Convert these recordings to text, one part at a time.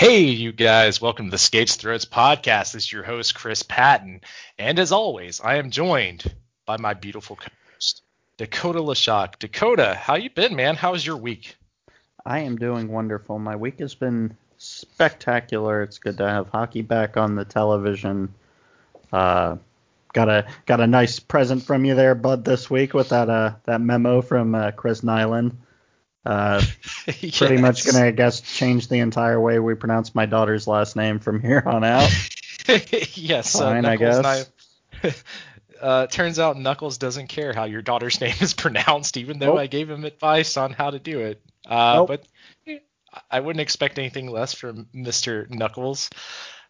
Hey, you guys, welcome to the Skates Throats podcast. This is your host, Chris Patton. And as always, I am joined by my beautiful co-host, Dakota Lashock. Dakota, how you been, man? How's your week? I am doing wonderful. My week has been spectacular. It's good to have hockey back on the television. Uh, got a got a nice present from you there, Bud, this week with that uh that memo from uh, Chris Nilan. Uh, yes. pretty much gonna, I guess, change the entire way we pronounce my daughter's last name from here on out. yes, Fine, I guess. I- uh, turns out Knuckles doesn't care how your daughter's name is pronounced, even though Nope. I gave him advice on how to do it. Uh, Nope. But I wouldn't expect anything less from Mr. Knuckles.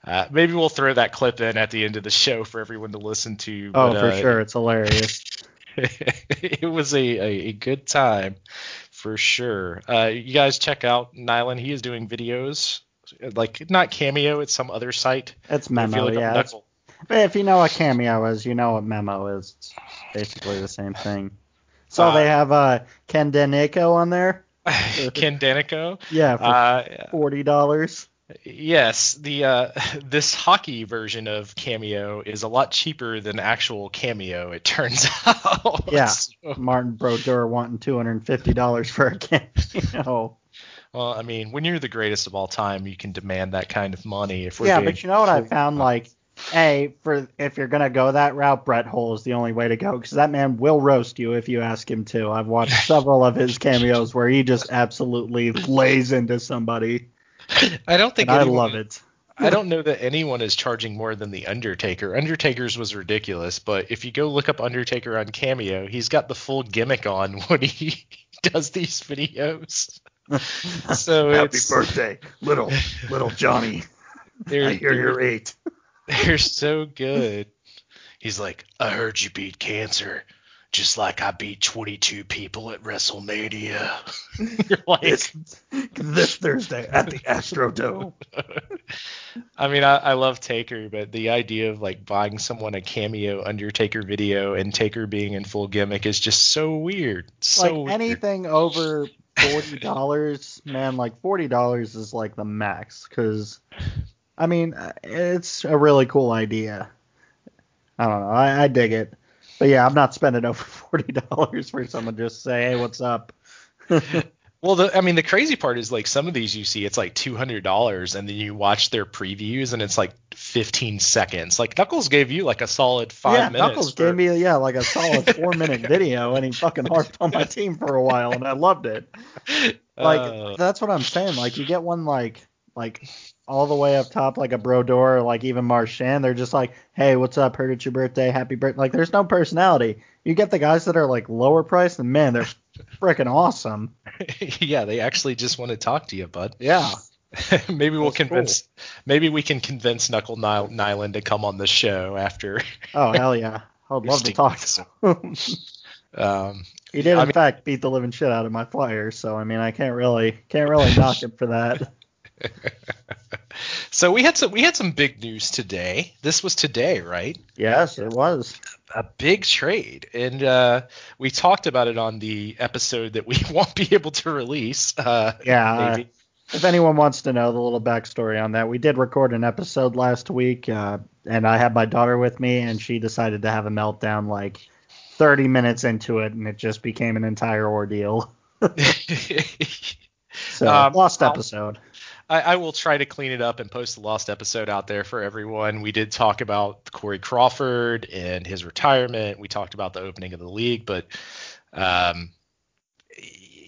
Uh, maybe we'll throw that clip in at the end of the show for everyone to listen to. Oh, but, for uh, sure, it's hilarious. it was a, a, a good time for sure. Uh, you guys check out Nilan. He is doing videos, like not Cameo, it's some other site. It's memo, up yeah. It's- But if you know what cameo is, you know what memo is. It's basically the same thing. So Uh, they have uh, Ken Daneyko on there. Ken Daneyko. Yeah, for Uh, forty dollars. Yes, the uh, this hockey version of Cameo is a lot cheaper than actual Cameo. It turns out. Yeah. So- Martin Brodeur wanting two hundred and fifty dollars for a cameo. well, I mean, when you're the greatest of all time, you can demand that kind of money. If we're yeah, but you know what I found? Like, a for if you're gonna go that route, Brett Hull is the only way to go because that man will roast you if you ask him to. I've watched several of his cameos where he just absolutely lays into somebody, I don't think and I love it. I don't know that anyone is charging more than the Undertaker. Undertaker's was ridiculous, but if you go look up Undertaker on Cameo, he's got the full gimmick on when he does these videos. So Happy it's birthday, little little Johnny. they're, I hear they're, you're eight. they're so good. He's like, I heard you beat cancer, just like I beat 22 people at WrestleMania. You're like, This, this Thursday at the Astrodome. I mean, I, I love Taker, but the idea of like buying someone a cameo Undertaker video and Taker being in full gimmick is just so weird. So like weird. anything over forty dollars, man, like forty dollars is like the max. Because, I mean, it's a really cool idea. I don't know, I, I dig it, but yeah, I'm not spending over forty dollars for someone to just say, "Hey, what's up?" Well, the, I mean, the crazy part is like some of these you see, it's like two hundred dollars, and then you watch their previews, and it's like fifteen seconds. Like Knuckles gave you like a solid five yeah, minutes. Knuckles for- gave me yeah like a solid four minute video, and he fucking harped on my team for a while, and I loved it. Like Uh, that's what I'm saying. Like you get one like like all the way up top, like a Brodeur, or like even Marchand. They're just like, hey, what's up? Heard it's your birthday. Happy birthday. Like there's no personality. You get the guys that are like lower priced, and man, they're freaking awesome. yeah, they actually just want to talk to you, bud. Yeah. maybe we'll That's convince. Maybe we can convince Knuckle Nile, Nilan to come on the show after. Oh hell yeah. I'd love to talk to him. Um, he did I in mean- fact beat the living shit out of my flyers, so I mean I can't really can't really knock him for that. so we had some we had some big news today. This was today, right? Yes, it was. A big trade, and uh, we talked about it on the episode that we won't be able to release. Uh, Yeah. maybe. if anyone wants to know the little backstory on that, we did record an episode last week, uh, and I had my daughter with me, and she decided to have a meltdown like 30 minutes into it, and it just became an entire ordeal. So Um, lost I'll- episode. I, I will try to clean it up and post the lost episode out there for everyone. We did talk about Corey Crawford and his retirement. We talked about the opening of the league, but um,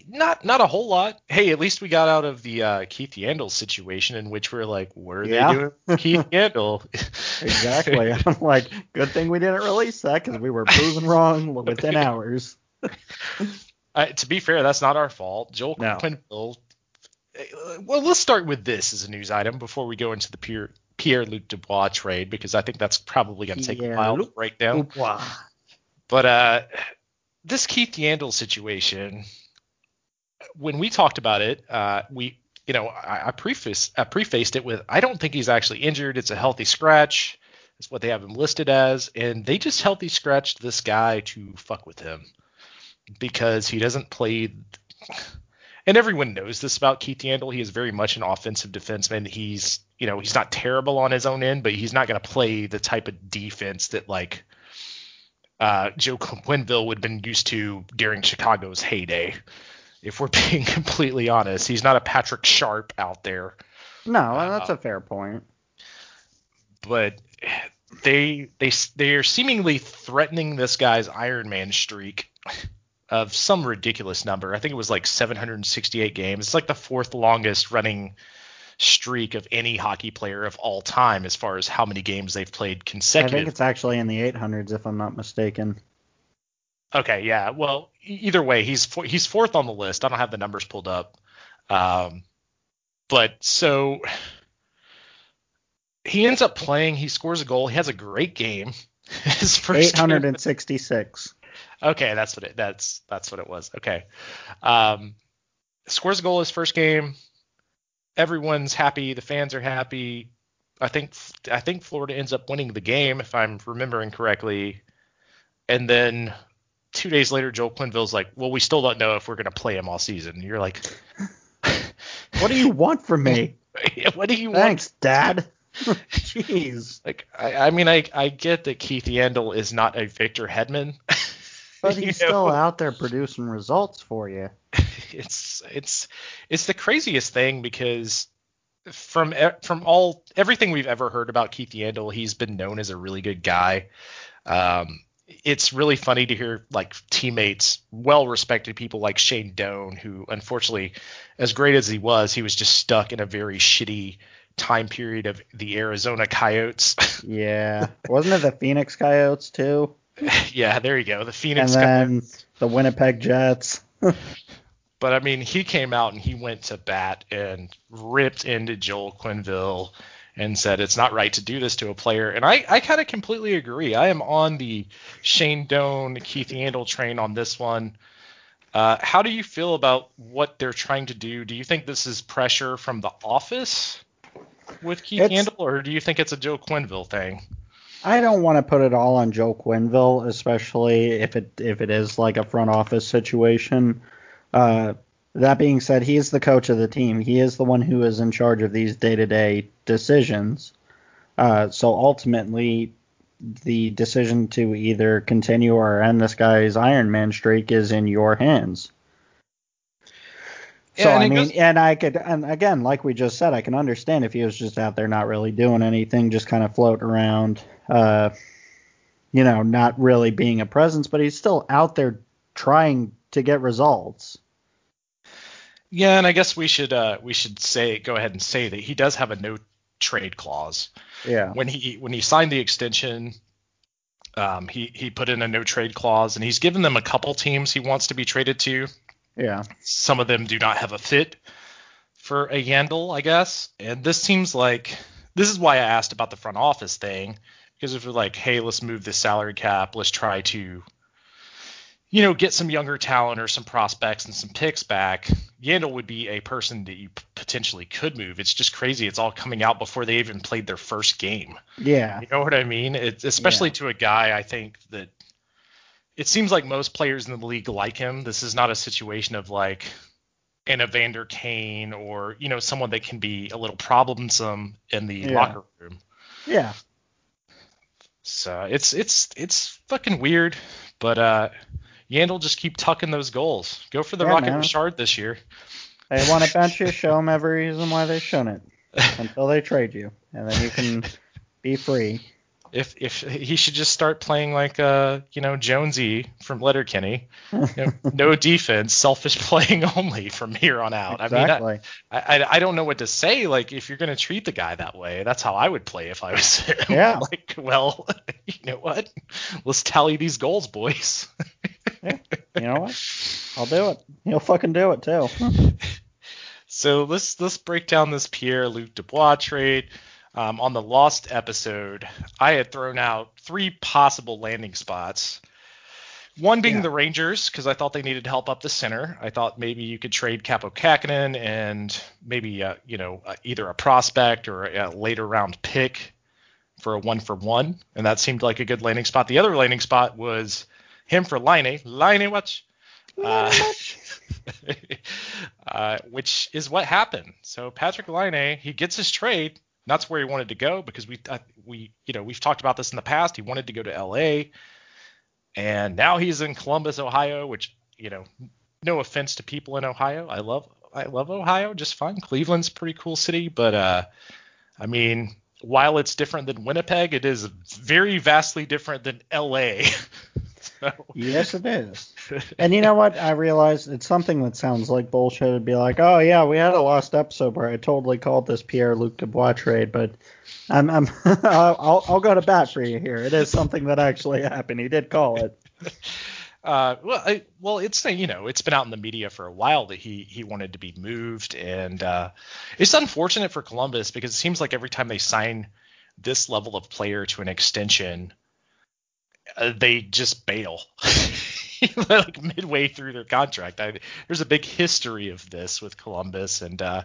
not not a whole lot. Hey, at least we got out of the uh, Keith Yandle situation in which we're like, what are Yeah. they doing Keith Yandle? Exactly. I'm like, good thing we didn't release that because we were proven wrong within hours. Uh, to be fair, that's not our fault. Joel No. Quenneville. Uh, Well, let's start with this as a news item before we go into the Pierre Pierre Luc Dubois trade because I think that's probably going to take a while to break down. Dubois. But uh, this Keith Yandle situation, when we talked about it, uh, we you know I, I preface I prefaced it with I don't think he's actually injured. It's a healthy scratch. That's what they have him listed as, and they just healthy scratched this guy to fuck with him because he doesn't play. And everyone knows this about Keith Yandle. He is very much an offensive defenseman. He's, you know, he's not terrible on his own end, but he's not going to play the type of defense that like uh, Joe Quenneville would have been used to during Chicago's heyday. If we're being completely honest, he's not a Patrick Sharp out there. No, that's a fair point. But they they they are seemingly threatening this guy's Iron Man streak of some ridiculous number. I think it was like 768 games. It's like the fourth longest running streak of any hockey player of all time as far as how many games they've played consecutive. I think it's actually in the 800s if I'm not mistaken. Okay, yeah. Well, either way, he's four, he's fourth on the list. I don't have the numbers pulled up. Um, but so he ends up playing. He scores a goal. He has a great game. His first game- 866. Okay, that's what it that's that's what it was. Okay. Um scores a goal his first game. Everyone's happy, the fans are happy. I think I think Florida ends up winning the game if I'm remembering correctly. And then 2 days later Joel Quenneville's like, "Well, we still don't know if we're going to play him all season." And you're like, What do you want from me? "What do you want Thanks, Dad. Jeez. Like, I, I mean, I, I get that Keith Yandle is not a Victor Hedman. But he's know? still out there producing results for you. it's it's it's the craziest thing because from from all everything we've ever heard about Keith Yandle, he's been known as a really good guy. Um, it's really funny to hear like teammates, well-respected people like Shane Doan, who unfortunately, as great as he was, he was just stuck in a very shitty time period of the Arizona Coyotes. Yeah. Wasn't it the Phoenix Coyotes too? yeah, there you go, the And Phoenix. then the Winnipeg Jets. But I mean, he came out and he went to bat and ripped into Joel Quenneville and said it's not right to do this to a player. And I, I kind of completely agree. I am on the Shane Doan, Keith Yandle train on this one. Uh, how do you feel about what they're trying to do? Do you think this is pressure from the office with Keith It's- Yandle, or do you think it's a Joe Quenneville thing? I don't want to put it all on Joe Quenneville, especially if it if it is like a front office situation. Uh, that being said, he is the coach of the team. He is the one who is in charge of these day to day decisions. Uh, so ultimately, the decision to either continue or end this guy's Iron Man streak is in your hands. So Yeah, I mean, goes- and I could, and again, like we just said, I can understand if he was just out there not really doing anything, just kind of floating around, uh, you know, not really being a presence, but he's still out there trying to get results. Yeah, and I guess we should uh, we should say go ahead and say that he does have a no trade clause. Yeah. when he when he signed the extension, um, he he put in a no trade clause, and he's given them a couple teams he wants to be traded to. Yeah. Some of them do not have a fit for a Yandle, I guess. And this seems like this is why I asked about the front office thing because if we're like, hey, let's move the salary cap, let's try to you know, get some younger talent or some prospects and some picks back, Yandle would be a person that you potentially could move. It's just crazy. It's all coming out before they even played their first game. Yeah. You know what I mean? It's especially to a guy I think that it seems like most players in the league like him. This is not a situation of like an Evander Kane or, you know, someone that can be a little problemsome in the Yeah. locker room. Yeah. So it's it's it's fucking weird, but uh Yandle just keep tucking those goals. Go for the Yeah, Rocket man. Richard this year. They want to bench you, show them every reason why they shouldn't until they trade you, and then you can be free. If if he should just start playing like uh you know Jonesy from Letterkenny, you know, no defense, selfish playing only from here on out. I mean. I, I I don't know what to say. Like if you're gonna treat the guy that way, that's how I would play if I was him. Yeah. like well, you know what? Let's tally these goals, boys. yeah. you know what? I'll do it. He'll fucking do it too. So let's let's break down this Pierre Luc Dubois trade. Um, on the lost episode, I had thrown out three possible landing spots. One being Yeah. the Rangers because I thought they needed help up the center. I thought maybe you could trade Capo Kakinen and maybe uh, you know uh, either a prospect or a later round pick for a one for one, and that seemed like a good landing spot. The other landing spot was him for Laine. Laine watch. Uh, uh, which is what happened. So Patrik Laine, he gets his trade. That's where he wanted to go because we we you know we've talked about this in the past. He wanted to go to L.A. and now he's in Columbus, Ohio. Which you know, no offense to people in Ohio, I love I love Ohio just fine. Cleveland's pretty cool city, but uh, I mean, while it's different than Winnipeg, it is very vastly different than L.A. so. Yes, it is. And you know what? I realized it's something that sounds like bullshit. It'd be like, oh yeah, we had a lost episode where I totally called this Pierre Luc Dubois trade, but I'm, I'm I'll, I'll go to bat for you here. It is something that actually happened. He did call it. Uh, well, I, well, it's you know it's been out in the media for a while that he he wanted to be moved, and uh, it's unfortunate for Columbus because it seems like every time they sign this level of player to an extension, uh, they just bail. like midway through their contract. I, there's a big history of this with Columbus, and uh,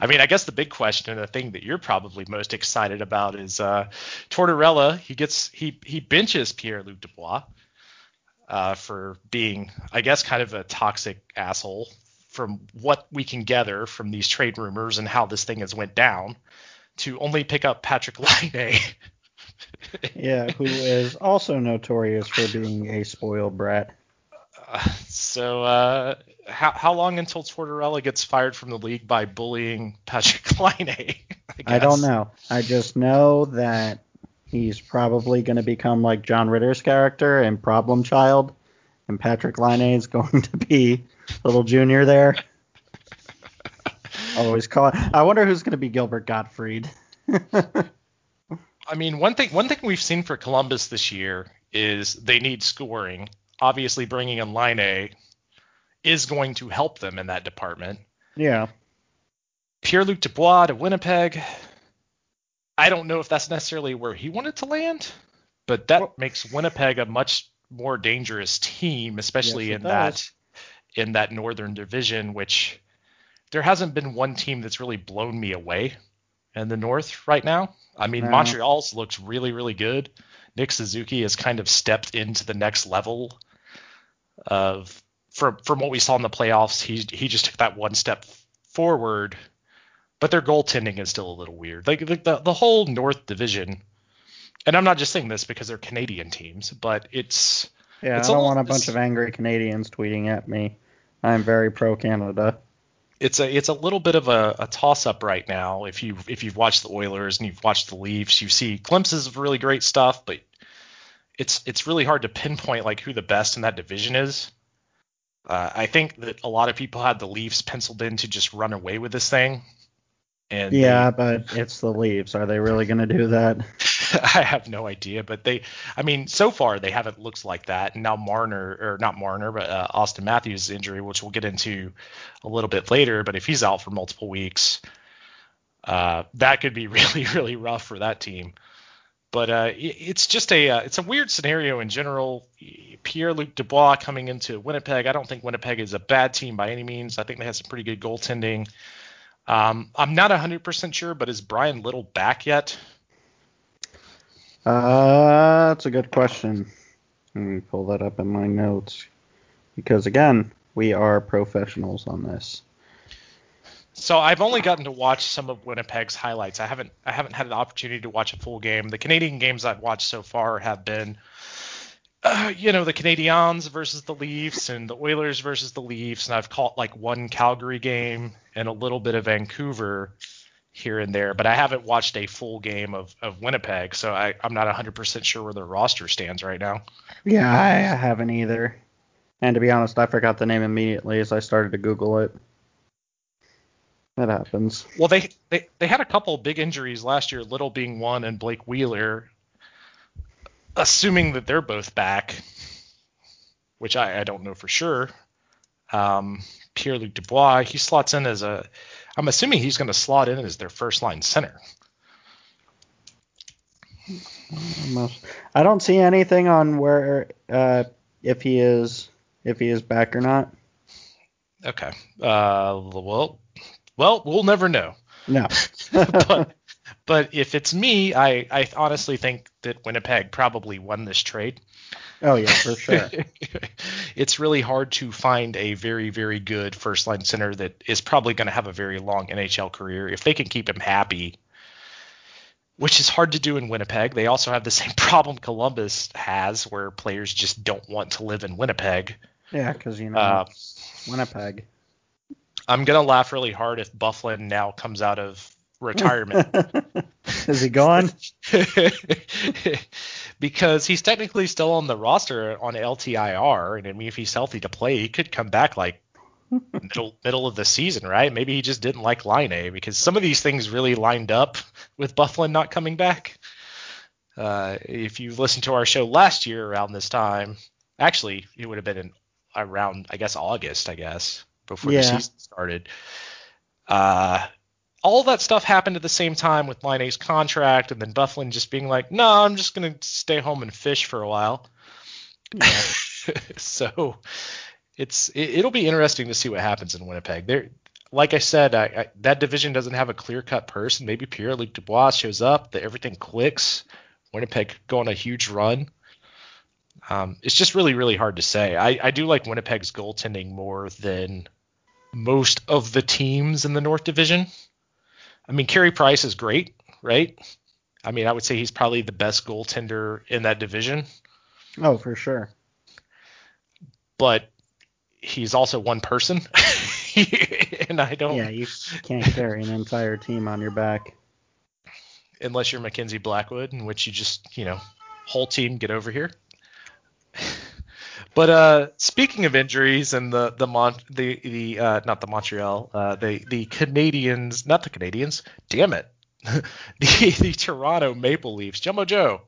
I mean, I guess the big question and the thing that you're probably most excited about is uh, Tortorella. He gets he he benches Pierre Luc Dubois uh, for being, I guess, kind of a toxic asshole from what we can gather from these trade rumors and how this thing has went down to only pick up Patrik Laine. yeah, who is also notorious for being a spoiled brat. Uh, so, uh, how, how long until Tortorella gets fired from the league by bullying Patrik Laine? I, I don't know. I just know that He's probably going to become like John Ritter's character in Problem Child, and Patrik Laine is going to be little junior there. Always call. It. I wonder who's going to be Gilbert Gottfried. I mean, one thing one thing we've seen for Columbus this year is they need scoring. Obviously, bringing in Laine is going to help them in that department. Yeah. Pierre Luc Dubois to Winnipeg. I don't know if that's necessarily where he wanted to land, but that well, makes Winnipeg a much more dangerous team, especially yes, in does. that in that northern division, which there hasn't been one team that's really blown me away in the north right now. I mean, no. Montreal's looks really, really good. Nick Suzuki has kind of stepped into the next level of from from what we saw in the playoffs. He he just took that one step forward but their goaltending is still a little weird. Like the, the, the whole North Division, and I'm not just saying this because they're Canadian teams, but it's yeah. It's I don't want a bunch of angry Canadians tweeting at me. I'm very pro Canada. It's a it's a little bit of a, a toss up right now. If you if you've watched the Oilers and you've watched the Leafs, you see glimpses of really great stuff, but it's it's really hard to pinpoint like who the best in that division is. Uh, I think that a lot of people had the Leafs penciled in to just run away with this thing, and yeah, they, but it's the Leafs. Are they really going to do that? I have no idea, but they, I mean, so far they haven't looked like that. And now Marner, or not Marner, but uh, Auston Matthews' injury, which we'll get into a little bit later. But if he's out for multiple weeks, uh, that could be really, really rough for that team. But uh, it's just a uh, it's a weird scenario in general. Pierre Luc Dubois coming into Winnipeg. I don't think Winnipeg is a bad team by any means. I think they have some pretty good goaltending. Um, I'm not 100% sure, but is Bryan Little back yet? Uh, that's a good question. Let me pull that up in my notes. Because again, we are professionals on this. So I've only gotten to watch some of Winnipeg's highlights. I haven't I haven't had an opportunity to watch a full game. The Canadian games I've watched so far have been uh, you know, the Canadiens versus the Leafs and the Oilers versus the Leafs, and I've caught like one Calgary game and a little bit of Vancouver here and there, but I haven't watched a full game of, of Winnipeg, so I, I'm not 100% sure where their roster stands right now. Yeah, I haven't either. And to be honest, I forgot the name immediately as I started to Google it. That happens. Well, they, they they had a couple big injuries last year, Little being one, and Blake Wheeler assuming that they're both back, which I, I don't know for sure. Um, Pierre Luc Dubois, he slots in as a. I'm assuming he's going to slot in as their first line center. I don't see anything on where uh, if he is if he is back or not. Okay. Uh, well, well, we'll never know. No. but But if it's me, I, I honestly think that Winnipeg probably won this trade. Oh yeah, for sure. it's really hard to find a very, very good first line center that is probably going to have a very long NHL career. If they can keep him happy, which is hard to do in Winnipeg. They also have the same problem Columbus has, where players just don't want to live in Winnipeg. yeah, because you know Uh, Winnipeg. I'm gonna laugh really hard if Byfuglien now comes out of retirement Is he gone? Because he's technically still on the roster on LTIR, and I mean if he's healthy to play, he could come back like middle middle of the season, right? Maybe he just didn't like Laine because some of these things really lined up with Byfuglien not coming back. Uh, if you listened to our show last year around this time, actually it would have been in around I guess August, I guess before the season started. Uh, all that stuff happened at the same time with Laine's contract, and then Byfuglien just being like, "No, I'm just gonna stay home and fish for a while." so it's it, it'll be interesting to see what happens in Winnipeg. There, like I said, I, I, that division doesn't have a clear cut person. Maybe Pierre Luc Dubois shows up, that everything clicks. Winnipeg go on a huge run. Um, it's just really, really hard to say. I, I do like Winnipeg's goaltending more than most of the teams in the North Division. I mean, Carey Price is great, right? I mean, I would say he's probably the best goaltender in that division, Oh, for sure. but he's also one person. and I don't, Yeah, you can't carry an entire team on your back. unless you're Mackenzie Blackwood, in which you just, you know, whole team get over here. But uh, speaking of injuries and the the Mon the the uh, not the Montreal uh, the the Canadians not the Canadians damn it the the Toronto Maple Leafs Jumbo Joe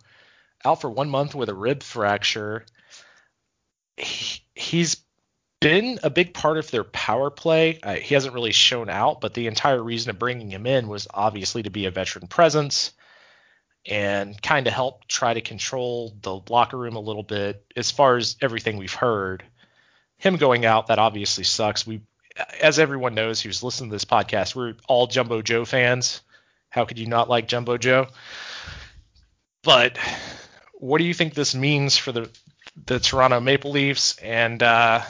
out for one month with a rib fracture. He, he's been a big part of their power play. Uh, he hasn't really shown out, but the entire reason of bringing him in was obviously to be a veteran presence and kind of help try to control the locker room a little bit. As far as everything we've heard, him going out that obviously sucks. We, as everyone knows who's listening to this podcast, we're all Jumbo Joe fans. How could you not like Jumbo Joe? But what do you think this means for the the Toronto Maple Leafs and uh,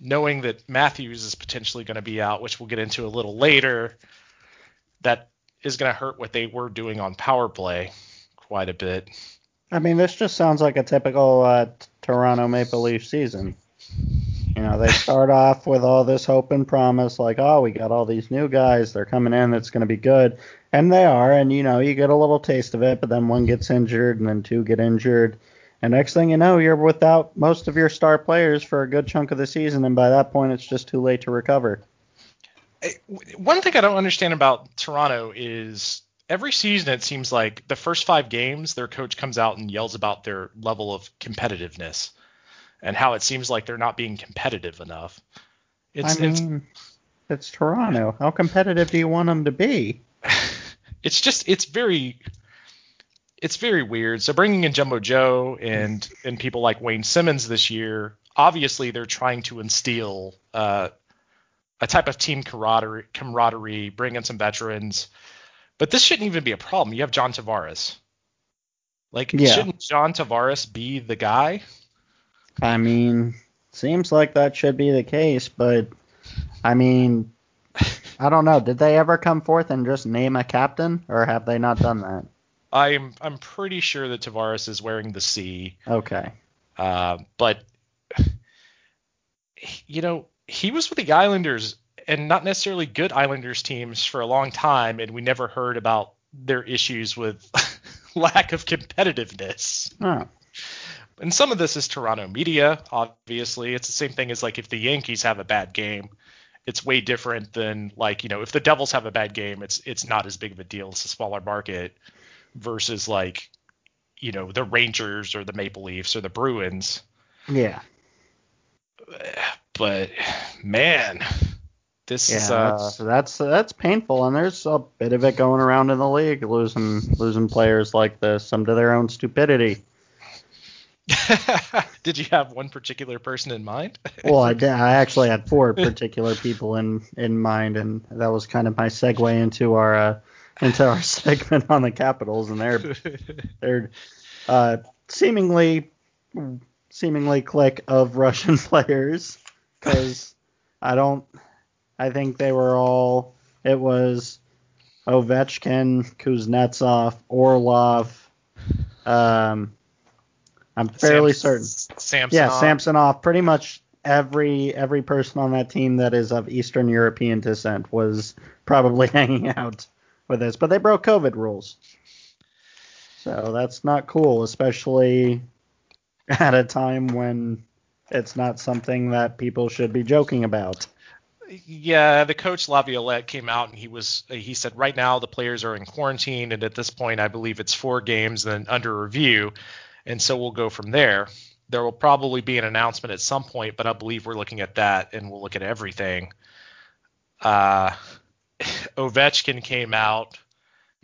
knowing that Matthews is potentially going to be out, which we'll get into a little later, that is going to hurt what they were doing on power play quite a bit. I mean, this just sounds like a typical uh, Toronto Maple Leaf season. You know, they start off with all this hope and promise, like, oh, we got all these new guys, they're coming in, it's going to be good. And they are, and, you know, you get a little taste of it, but then one gets injured, and then two get injured. And next thing you know, you're without most of your star players for a good chunk of the season, and by that point, it's just too late to recover. One thing I don't understand about Toronto is every season it seems like the first five games their coach comes out and yells about their level of competitiveness and how it seems like they're not being competitive enough. It's I mean, it's, Toronto. How competitive do you want them to be? it's it's just it's very it's very weird. So bringing in Jumbo Joe and and people like Wayne Simmonds this year, obviously they're trying to instill uh, a type of team camaraderie, camaraderie, bring in some veterans. But this shouldn't even be a problem. You have John Tavares. Like, Yeah. shouldn't John Tavares be the guy? I mean, seems like that should be the case, but I mean, I don't know. Did they ever come forth and just name a captain, or have they not done that? I'm I'm pretty sure that Tavares is wearing the C. Okay. Uh, but you know, he was with the Islanders and not necessarily good Islanders teams for a long time, and we never heard about their issues with lack of competitiveness. Oh, And some of this is Toronto media, obviously. It's the same thing as like if the Yankees have a bad game, it's way different than like, you know, if the Devils have a bad game, it's it's not as big of a deal. It's a smaller market versus like, you know, the Rangers or the Maple Leafs or the Bruins. yeah. But man, this is Yeah, uh that's that's painful, and there's a bit of it going around in the league, losing losing players like this, some to their own stupidity. Did you have one particular person in mind? Well, I did, I actually had four particular people in in mind, and that was kind of my segue into our uh, into our segment on the Capitals and their their uh, seemingly seemingly clique of Russian players because I don't I think they were all it was Ovechkin, Kuznetsov, Orlov. Um, I'm fairly certain. Samsonov. Yeah, Samsonov. Pretty much every every person on that team that is of Eastern European descent was probably hanging out with this, but they broke COVID rules. So that's not cool, especially at a time when it's not something that people should be joking about. Yeah, the coach Laviolette came out and he was he said right now the players are in quarantine and at this point I believe it's four games then under review, and so we'll go from there. There will probably be an announcement at some point, but I believe we're looking at that and we'll look at everything. Uh, Ovechkin came out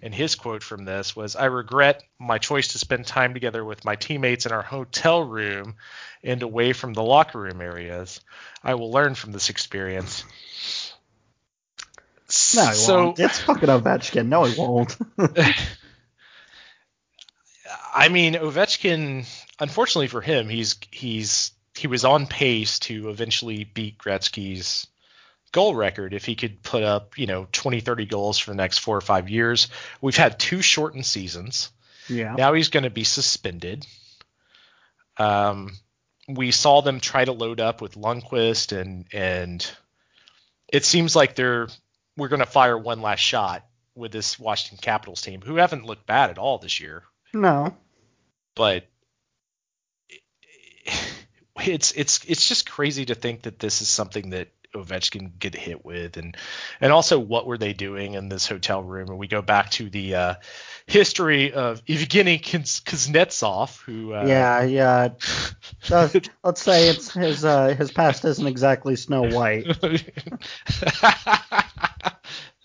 and his quote from this was I regret my choice to spend time together with my teammates in our hotel room and away from the locker room areas. I will learn from this experience. No, he so won't. It's fucking Ovechkin. No, he won't. I mean Ovechkin unfortunately for him he's he's he was on pace to eventually beat Gretzky's goal record if he could put up, you know, 20 30 goals for the next 4 or 5 years. We've had two shortened seasons. yeah. Now he's going to be suspended. Um, we saw them try to load up with Lundqvist, and and it seems like they're we're going to fire one last shot with this Washington Capitals team, who haven't looked bad at all this year, No. but it's it's it's just crazy to think that this is something that Ovechkin get hit with, and and also what were they doing in this hotel room? And we go back to the uh, history of Evgeny Kuznetsov, who uh, Yeah, yeah. Uh, let's say it's his uh, his past isn't exactly Snow White.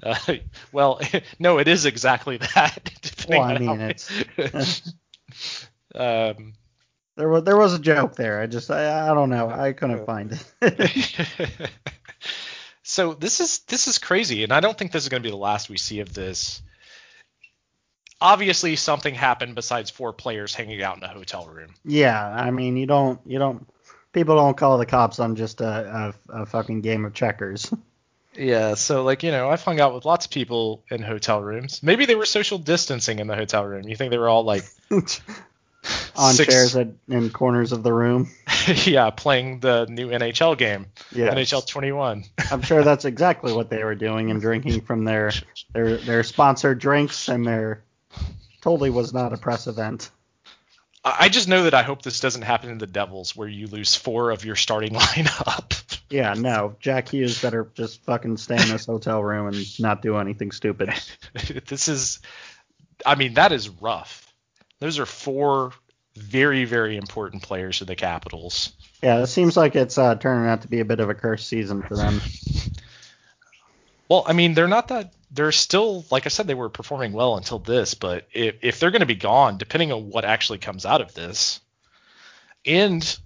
uh, well, no, it is exactly that. Well, I mean, it's um, there was there was a joke there. I just I, I don't know. I couldn't find it. so this is this is crazy, and I don't think this is going to be the last we see of this. Obviously, something happened besides four players hanging out in a hotel room. yeah, I mean you don't you don't people don't call the cops on just a, a, a fucking game of checkers. Yeah, so like you know, I've hung out with lots of people in hotel rooms. Maybe they were social distancing in the hotel room. You think they were all like on six- chairs at, in corners of the room. yeah, playing the new NHL game, Yeah, NHL 21. I'm sure that's exactly what they were doing and drinking from their their their sponsored drinks and their totally was not a press event. I I just know that I hope this doesn't happen in the Devils, where you lose four of your starting lineup. Yeah, no, Jack Hughes better just fucking stay in this hotel room and not do anything stupid. this is, I mean, that is rough. Those are four very, very important players to the Capitals. Yeah, it seems like it's uh, turning out to be a bit of a cursed season for them. Well, I mean, they're not that. They're still, like I said, they were performing well until this. But if, if they're going to be gone, depending on what actually comes out of this, and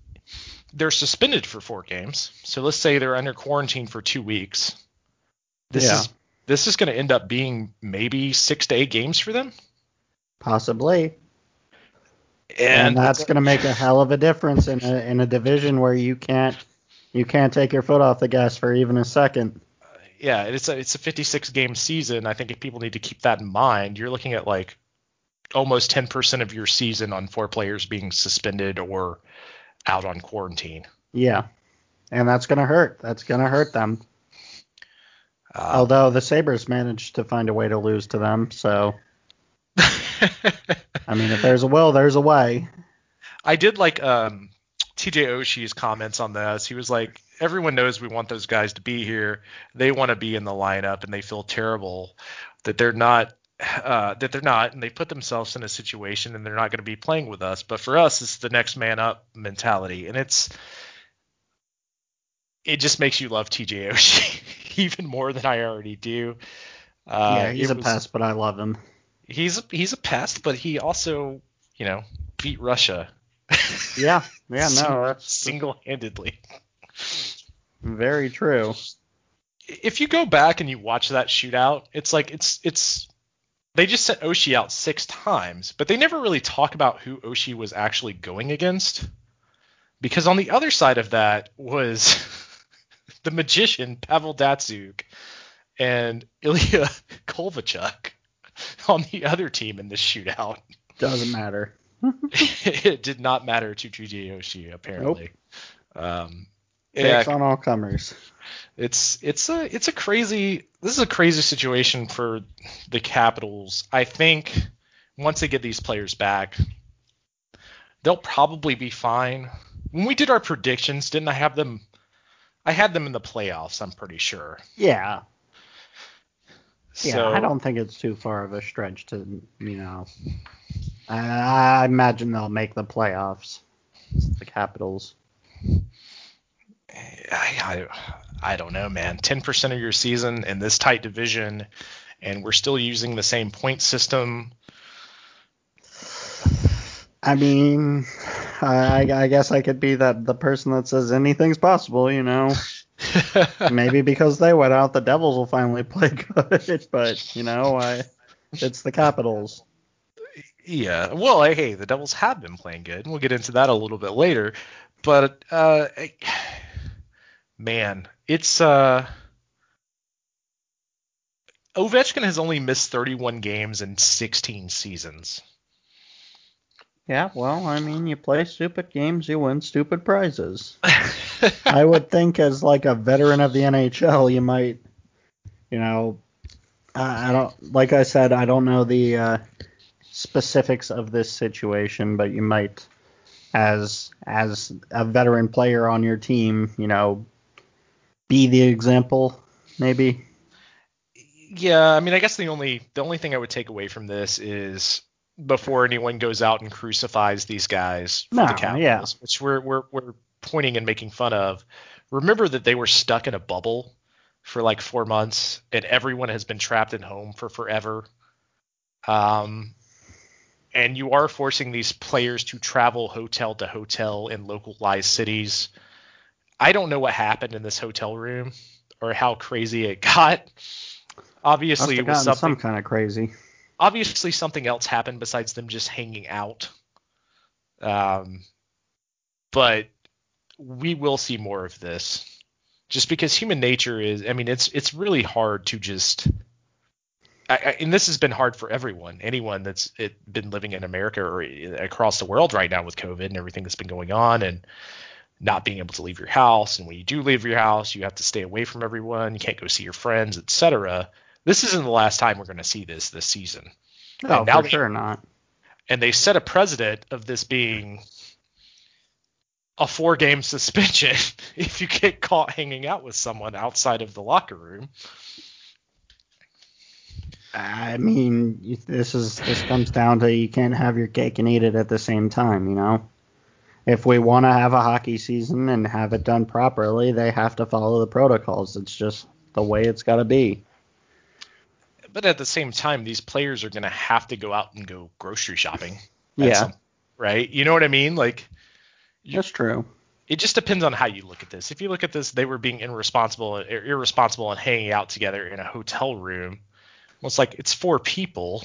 they're suspended for four games. So let's say they're under quarantine for two weeks. This Yeah. is this is going to end up being maybe six to eight games for them. Possibly. And, And, that's going to make a hell of a difference in a, in a division where you can't you can't take your foot off the gas for even a second. yeah, it's a it's a 56 game season. I think if people need to keep that in mind, you're looking at like almost 10% of your season on four players being suspended or out on quarantine. Yeah. And that's going to hurt. That's going to hurt them. Uh, Although the Sabres managed to find a way to lose to them, so I mean if there's a will, there's a way. I did like um, TJ Oshie's comments on this. He was like, everyone knows we want those guys to be here. They want to be in the lineup, and they feel terrible that they're not. Uh, that they're not, and they put themselves in a situation, and they're not going to be playing with us. But for us, it's the next man up mentality, and it's it just makes you love TJ Oshie even more than I already do. Uh, yeah, he's a was- pest, but I love him. He's he's a pest, but he also, you know, beat Russia. Yeah, yeah, no, that's single-handedly. very true. If you go back and you watch that shootout, it's like it's it's they just sent Oshie out six times, but they never really talk about who Oshie was actually going against. Because on the other side of that was the magician Pavel Datsyuk and Ilya Kovalchuk on the other team in this shootout. Doesn't matter. it did not matter to TJ Oshie apparently. Um, Takes on all comers. it's it's a it's a crazy this is a crazy situation for the Capitals. I think once they get these players back, they'll probably be fine. When we did our predictions, didn't I have them? I had them in the playoffs. I'm pretty sure. Yeah. Yeah, So, I don't think it's too far of a stretch to, you know. I, I imagine they'll make the playoffs. The Capitals. I, I, I don't know, man. 10% of your season in this tight division, and we're still using the same point system. I mean, I, I guess I could be that the person that says anything's possible, you know. Maybe because they went out, the Devils will finally play good. But you know, I, it's the Capitals. Yeah, well, hey, the Devils have been playing good, and we'll get into that a little bit later. But uh, man, it's uh, Ovechkin has only missed 31 games in 16 seasons. Yeah, well, I mean, you play stupid games, you win stupid prizes. I would think as like a veteran of the NHL, you might, you know, I, I don't like I said, I don't know the uh, specifics of this situation, but you might, as as a veteran player on your team, you know, be the example, maybe. Yeah, I mean, I guess the only the only thing I would take away from this is before anyone goes out and crucifies these guys for No, the Capitals, yeah. which we're we're we're pointing and making fun of. Remember that they were stuck in a bubble for like four months, and everyone has been trapped in home for forever. Um, and you are forcing these players to travel hotel to hotel in localized cities. I don't know what happened in this hotel room or how crazy it got. Obviously, it was something some kind of crazy. Obviously something else happened besides them just hanging out. Um, but we will see more of this, just because human nature is. I mean, it's it's really hard to just. I, I, and this has been hard for everyone, anyone that's it, been living in America or across the world right now with COVID and everything that's been going on, and not being able to leave your house. And when you do leave your house, you have to stay away from everyone. You can't go see your friends, etc. This isn't the last time we're going to see this this season Oh, for they- sure not. and they set a precedent of this being a four game suspension if you get caught hanging out with someone outside of the locker room. I mean, this is this comes down to you can't have your cake and eat it at the same time, you know. If we want to have a hockey season and have it done properly, they have to follow the protocols. It's just the way it's got to be. But at the same time, these players are going to have to go out and go grocery shopping. Yeah. some- right? You know what I mean? Like, You- That's true. it just depends on how you look at this. If you look at this, they were being irresponsible, ir- irresponsible and hanging out together in a hotel room. Well, it's like it's four people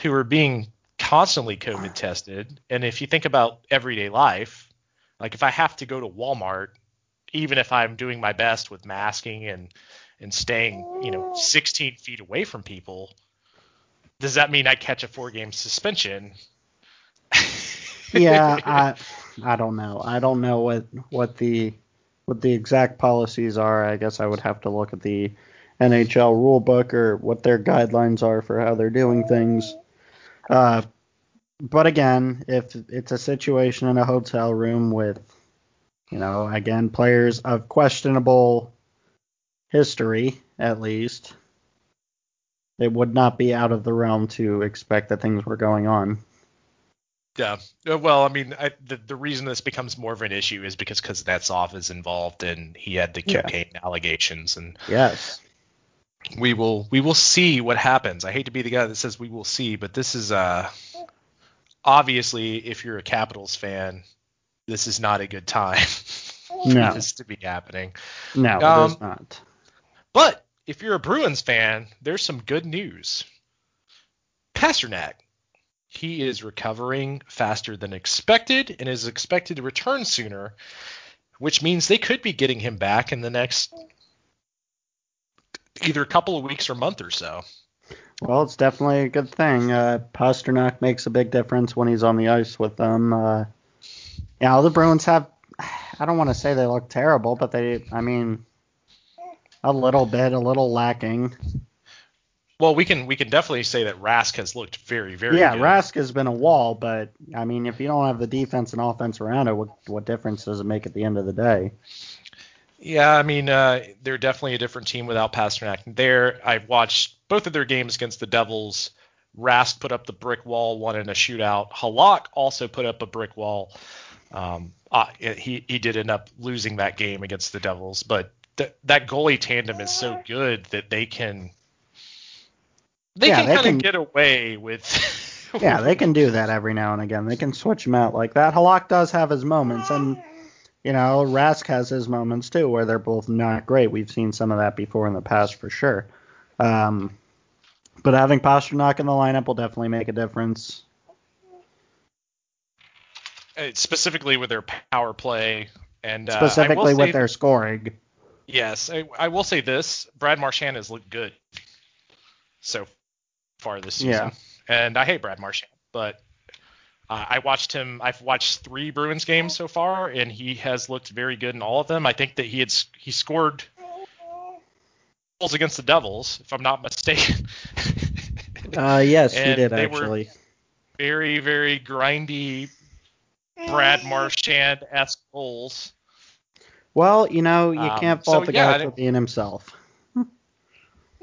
who are being constantly COVID tested. And if you think about everyday life, like if I have to go to Walmart, even if I'm doing my best with masking and and staying, you know, 16 feet away from people, does that mean I catch a four game suspension? Yeah, I I don't know. I don't know what what the what the exact policies are. I guess I would have to look at the NHL rule book or what their guidelines are for how they're doing things. Uh, but again, if it's a situation in a hotel room with, you know, again, players of questionable history, at least, it would not be out of the realm to expect that things were going on. Yeah. Uh, Well, I mean, I, the the reason this becomes more of an issue is because Kuznetsov is involved and he had the Yeah. cocaine allegations, and Yes. we will we will see what happens. I hate to be the guy that says we will see, but this is uh obviously if you're a Capitals fan, this is not a good time for No. this to be happening. No, it Um, is not. But if you're a Bruins fan, there's some good news. Pastrnak. He is recovering faster than expected and is expected to return sooner, which means they could be getting him back in the next either couple of weeks or month or so. Well, it's definitely a good thing. Uh, Pastrnak makes a big difference when he's on the ice with them. Uh, yeah, the Bruins have. I don't want to say they look terrible, but they. I mean, a little bit, a little lacking. Well, we can we can definitely say that Rask has looked very very. Yeah, good. Rask has been a wall, but I mean, if you don't have the defense and offense around it, what what difference does it make at the end of the day? Yeah, I mean, uh, they're definitely a different team without Pastrnak. There, I've watched both of their games against the Devils. Rask put up the brick wall, won in a shootout. Halak also put up a brick wall. Um, uh, he he did end up losing that game against the Devils, but th- that goalie tandem is so good that they can they Yeah, can kind of get away with. Yeah, they can do that every now and again. They can switch him out like that. Halak does have his moments, and you know Rask has his moments too, where they're both not great. We've seen some of that before in the past for sure. Um, but having Pastrnak in the lineup will definitely make a difference. Uh, specifically with their power play and uh, Specifically with their scoring. Yes, I, I will say this: Brad Marchand has looked good so far this season, Yeah. and I hate Brad Marchand, but uh, I watched him. I've watched three Bruins games so far, and he has looked very good in all of them. I think that he had he scored goals against the Devils, if I'm not mistaken. Uh, yes, he did they were- actually. very very grindy Brad Marchand esque goals. Well, you know, you Um, can't so, fault the yeah, guy for being himself.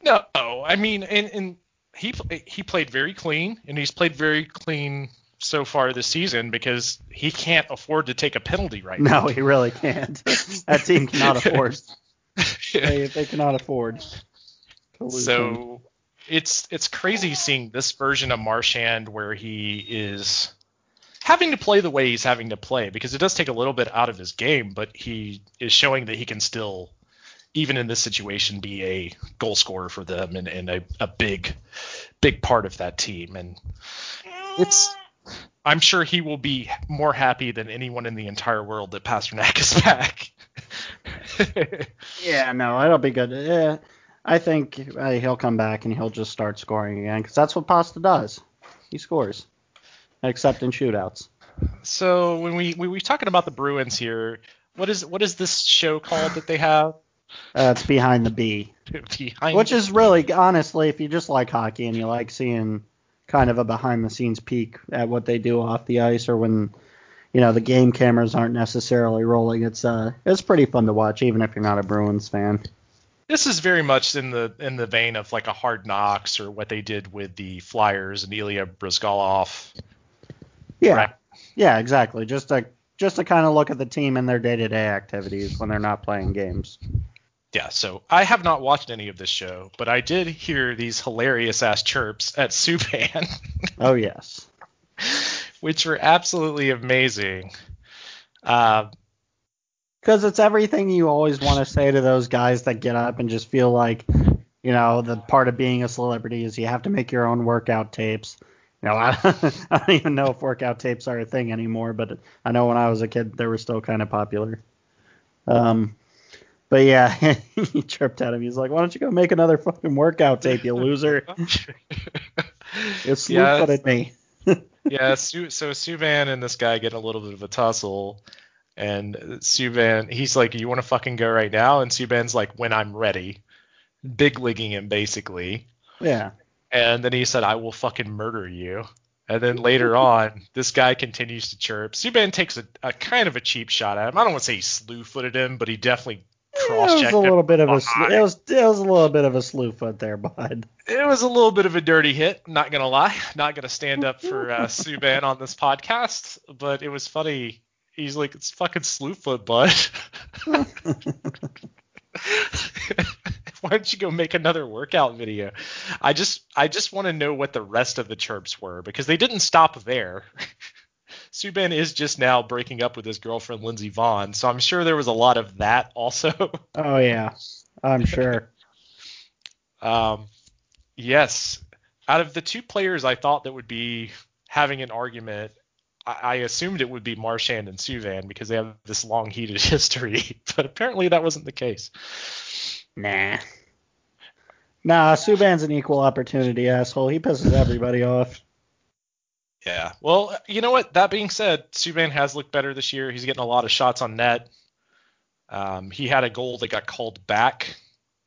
No, I mean, and, and he he played very clean, and he's played very clean so far this season because he can't afford to take a penalty right now. No, he really can't. that team cannot afford. They, they cannot afford. To lose him. so it's it's crazy seeing this version of Marchand where he is having to play the way he's having to play because it does take a little bit out of his game, but he is showing that he can still, even in this situation, be a goal scorer for them and, and a, a big, big part of that team. And it's, I'm sure he will be more happy than anyone in the entire world that Pastrnak is back. Yeah, no, it'll be good. Yeah, I think uh, he'll come back and he'll just start scoring again because that's what Pasta does. He scores, except in shootouts. so when we, we we're talking about the Bruins here, what is what is this show called that they have Uh, it's behind the B, behind? which is really honestly, if you just like hockey and you like seeing kind of a behind the scenes peek at what they do off the ice or when you know the game cameras aren't necessarily rolling, it's uh it's pretty fun to watch even if you're not a Bruins fan. this is very much in the in the vein of like a Hard Knocks or what they did with the Flyers and Ilya Bryzgalov. Yeah, Right. yeah, exactly. Just to just to kind of look at the team and their day to day activities when they're not playing games. Yeah, so I have not watched any of this show, but I did hear these hilarious ass chirps at Subban, Oh yes. which were absolutely amazing. Uh, Because it's everything you always want to say to those guys that get up and just feel like, you know, the part of being a celebrity is you have to make your own workout tapes. You know, I, I don't even know if workout tapes are a thing anymore, but I know when I was a kid they were still kind of popular. Um, but yeah, he chirped at him. He's like, "Why don't you go make another fucking workout tape, you loser?" You slew footed me. yeah, Su- so Subban and this guy get a little bit of a tussle, and Subban, he's like, "You want to fucking go right now?" And Subban's like, "When I'm ready," big leaguing him basically. Yeah. And then he said, "I will fucking murder you." And then later on, this guy continues to chirp. Subban takes a, a kind of a cheap shot at him. I don't want to say he slew-footed him, but he definitely It was cross-checked a him. little bit of a it was it was a little bit of a slew foot there, bud. It was a little bit of a dirty hit. Not gonna lie, not gonna stand up for uh, Subban on this podcast, but it was funny. He's like, "It's fucking slewfoot, bud." Why don't you go make another workout video? I just, I just want to know what the rest of the chirps were because they didn't stop there. Subban is just now breaking up with his girlfriend Lindsey Vonn, so I'm sure there was a lot of that also. Oh yeah, I'm sure. Um, yes, out of the two players I thought that would be having an argument, I, I assumed it would be Marchand and Subban because they have this long heated history, but apparently that wasn't the case. Nah. Nah, Subban's an equal opportunity asshole. He pisses everybody off. Yeah. Well, you know what? That being said, Subban has looked better this year. He's getting a lot of shots on net. Um, he had a goal that got called back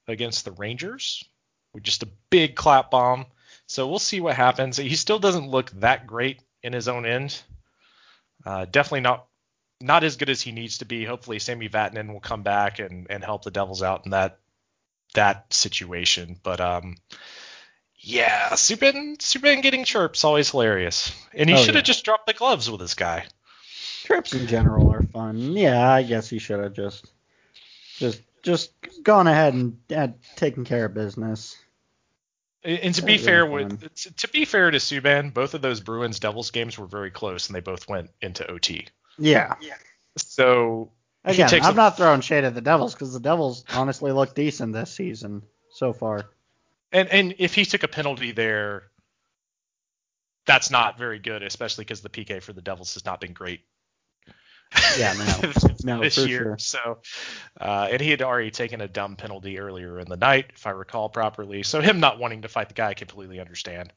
against the Rangers with just a big clap bomb. So we'll see what happens. He still doesn't look that great in his own end. Uh, definitely not not as good as he needs to be. Hopefully, Sami Vatanen will come back and, and help the Devils out in that that situation. But um, yeah, Subban Subban getting chirps always hilarious, and he Oh, should have yeah. just dropped the gloves with this guy. Trips in general are fun. Yeah, I guess he should have just just just gone ahead and had taken care of business. And and to That be fair, with to, to be fair to Subban, both of those Bruins Devils games were very close, and they both went into OT. Yeah. So He Again, I'm a- not throwing shade at the Devils because the Devils honestly look decent this season so far. and and if he took a penalty there, that's not very good, especially because the PK for the Devils has not been great. Yeah, no. No, this for year. sure. So, uh, and he had already taken a dumb penalty earlier in the night, if I recall properly. So him not wanting to fight the guy, I completely understand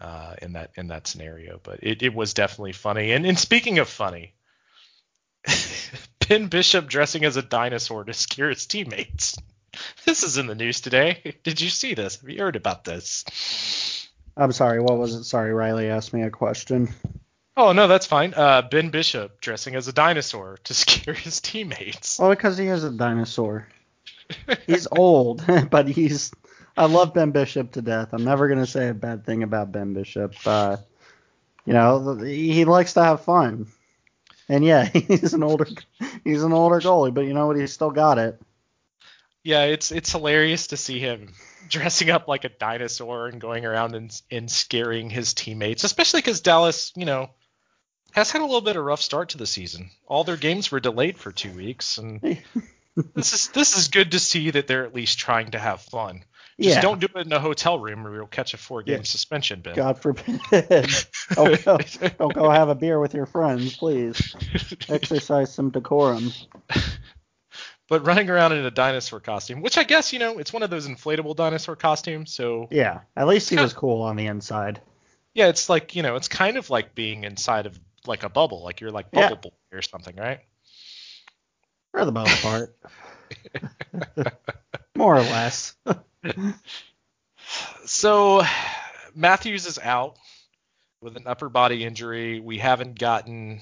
uh, in that in that scenario. But it, it was definitely funny. And and speaking of funny, Ben Bishop dressing as a dinosaur to scare his teammates. This is in the news today. Did you see this? Have you heard about this? I'm sorry, what was it? Sorry, Riley asked me a question. Oh no, that's fine. Uh, ben Bishop dressing as a dinosaur to scare his teammates. Well, because he is a dinosaur. He's old, but he's. I love Ben Bishop to death. I'm never gonna say a bad thing about Ben Bishop. Uh, you know, he likes to have fun. And yeah, he's an older he's an older goalie, but you know what? He's still got it. Yeah, it's it's hilarious to see him dressing up like a dinosaur and going around and and scaring his teammates, especially because Dallas, you know, has had a little bit of rough start to the season. All their games were delayed for two weeks, and this is this is good to see that they're at least trying to have fun. Just yeah. don't do it in a hotel room or you'll catch a four game Yeah. suspension, Ben. God forbid. don't, go, don't go have a beer with your friends, please. Exercise some decorum. but running around in a dinosaur costume, which I guess you know it's one of those inflatable dinosaur costumes, so Yeah, at least he was cool on the inside. Yeah, it's like you know, it's kind of like being inside of like a bubble, like you're like bubble boy or something, right? For the most part. More or less. So Matthews is out with an upper body injury. We haven't gotten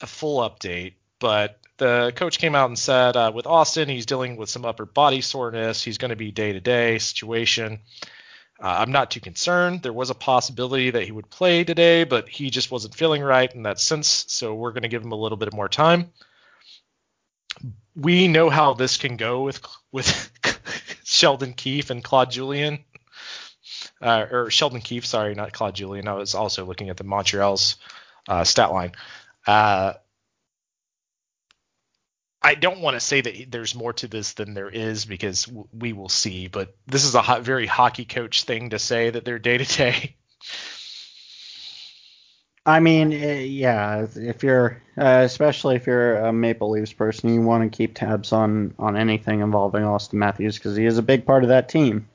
a full update, but the coach came out and said uh, with Austin, he's dealing with some upper body soreness. He's going to be day to day situation. Uh, I'm not too concerned. There was a possibility that he would play today, but he just wasn't feeling right in that sense. So we're going to give him a little bit more time. We know how this can go with with Sheldon Keefe and Claude Julien. Uh, or Sheldon Keefe, sorry, not Claude Julien. I was also looking at the Montreal's uh, stat line. Uh, I don't want to say that there's more to this than there is because w- we will see, but this is a ho- very hockey coach thing to say that they're day to day. I mean, eh, yeah, if you're, uh, especially if you're a Maple Leafs person, you want to keep tabs on on anything involving Auston Matthews because he is a big part of that team.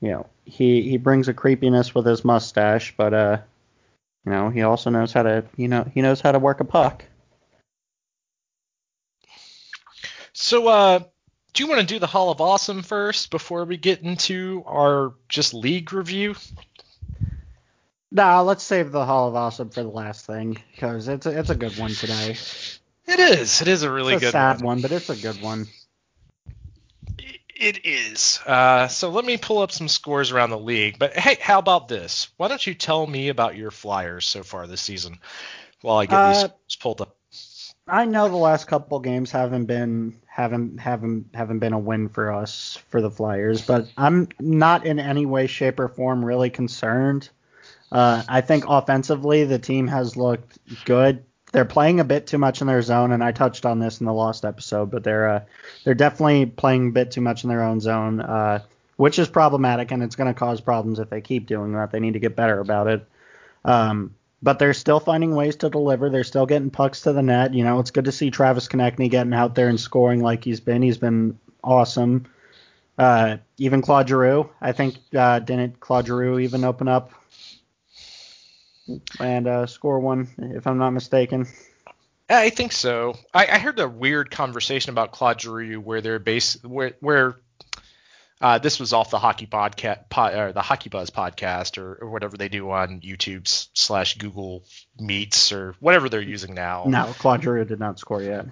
You know, he he brings a creepiness with his mustache, but uh, you know, he also knows how to, you know, he knows how to work a puck. So, uh, do you want to do the Hall of Awesome first before we get into our just league review? Nah, let's save the Hall of Awesome for the last thing because it's a, it's a good one today. It is. It is a really it's a good sad one. one, but it's a good one. It is. Uh, so let me pull up some scores around the league. But hey, how about this? Why don't you tell me about your Flyers so far this season while I get these Uh, scores pulled up? I know the last couple games haven't been haven't haven't haven't been a win for us for the Flyers, but I'm not in any way, shape, or form really concerned. Uh, I think offensively the team has looked good. They're playing a bit too much in their zone, and I touched on this in the lost episode, but they're uh, they're definitely playing a bit too much in their own zone. Uh, which is problematic, and it's going to cause problems if they keep doing that. They need to get better about it. Um, but they're still finding ways to deliver. They're still getting pucks to the net. You know, it's good to see Travis Konecny getting out there and scoring like he's been. He's been awesome. Uh, even Claude Giroux, I think, uh, didn't Claude Giroux even open up and uh, score one, if I'm not mistaken? I think so. I, I heard a weird conversation about Claude Giroux where they're base where where uh, this was off the hockey podcast, pod, or the Hockey Buzz podcast, or, or whatever they do on YouTube slash Google Meets or whatever they're using now. No, Claude Giroux did not score yet.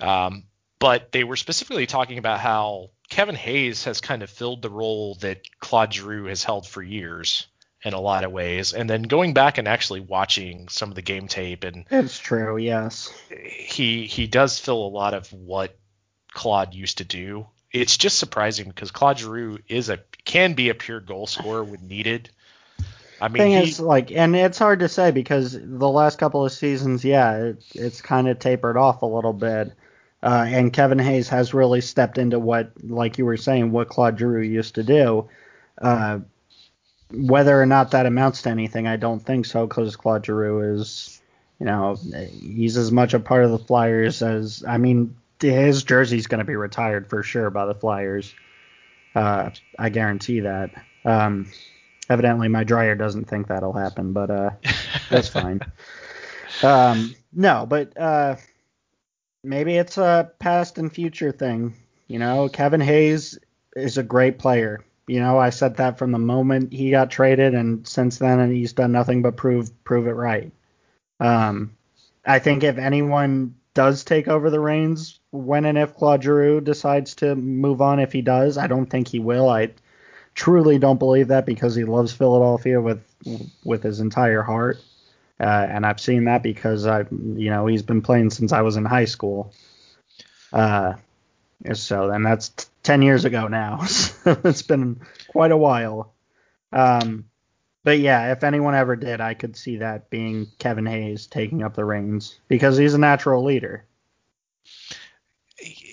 Um, but they were specifically talking about how Kevin Hayes has kind of filled the role that Claude Giroux has held for years in a lot of ways. And then going back and actually watching some of the game tape, and it's true, yes, he he does fill a lot of what Claude used to do. It's just surprising because Claude Giroux is a can be a pure goal scorer when needed. I mean, thing he, is like, and it's hard to say because the last couple of seasons, yeah, it, it's kind of tapered off a little bit. Uh, and Kevin Hayes has really stepped into what, like you were saying, what Claude Giroux used to do. Uh, whether or not that amounts to anything, I don't think so because Claude Giroux is, you know, he's as much a part of the Flyers as, I mean, his jersey's going to be retired for sure by the Flyers. Uh, I guarantee that. Um, evidently, my dryer doesn't think that'll happen, but uh, that's fine. Um, no, but uh, maybe it's a past and future thing. You know, Kevin Hayes is a great player. You know, I said that from the moment he got traded, and since then, and he's done nothing but prove prove it right. Um, I think if anyone does take over the reins when and if Claude Giroux decides to move on, if he does, I don't think he will. I truly don't believe that because he loves Philadelphia with with his entire heart, uh, and I've seen that because I, you know, he's been playing since I was in high school. Uh, so, and that's 10 years ago now. So it's been quite a while. Um, but yeah, if anyone ever did, I could see that being Kevin Hayes taking up the reins because he's a natural leader.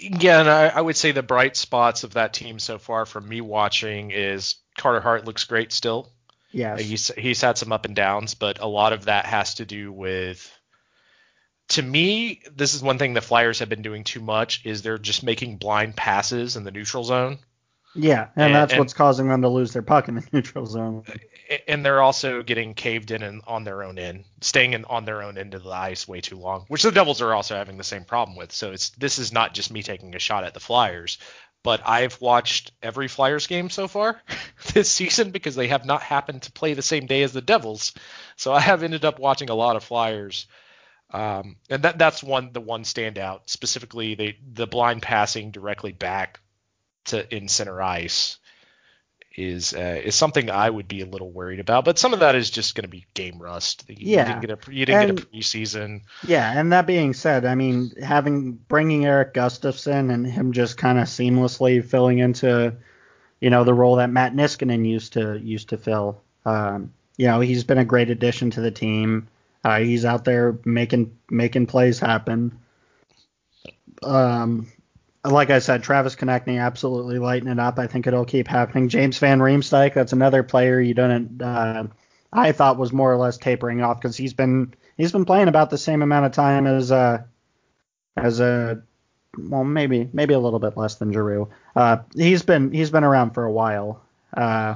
Yeah, and I, I would say the bright spots of that team so far from me watching is Carter Hart looks great still. Yes. He's he's had some up and downs, but a lot of that has to do with to me, this is one thing the Flyers have been doing too much is they're just making blind passes in the neutral zone. Yeah, and, and that's and, what's causing them to lose their puck in the neutral zone. And they're also getting caved in and on their own end, staying in on their own end of the ice way too long, which the Devils are also having the same problem with. So it's this is not just me taking a shot at the Flyers, but I've watched every Flyers game so far this season because they have not happened to play the same day as the Devils. So I have ended up watching a lot of Flyers um, and that that's one the one standout specifically they the blind passing directly back to in center ice is uh, is something I would be a little worried about. But some of that is just going to be game rust. You, yeah, you didn't get a you didn't and, get a preseason. Yeah, and that being said, I mean having bringing Erik Gustafsson and him just kind of seamlessly filling into you know the role that Matt Niskanen used to used to fill. Um, you know he's been a great addition to the team. Uh, he's out there making making plays happen. Um, like I said, Travis Konecny absolutely lighting it up. I think it'll keep happening. James Van Riemsdyk, that's another player you don't. Uh, I thought was more or less tapering off because he's been he's been playing about the same amount of time as uh as a well maybe maybe a little bit less than Giroux. Uh, he's been he's been around for a while. Uh,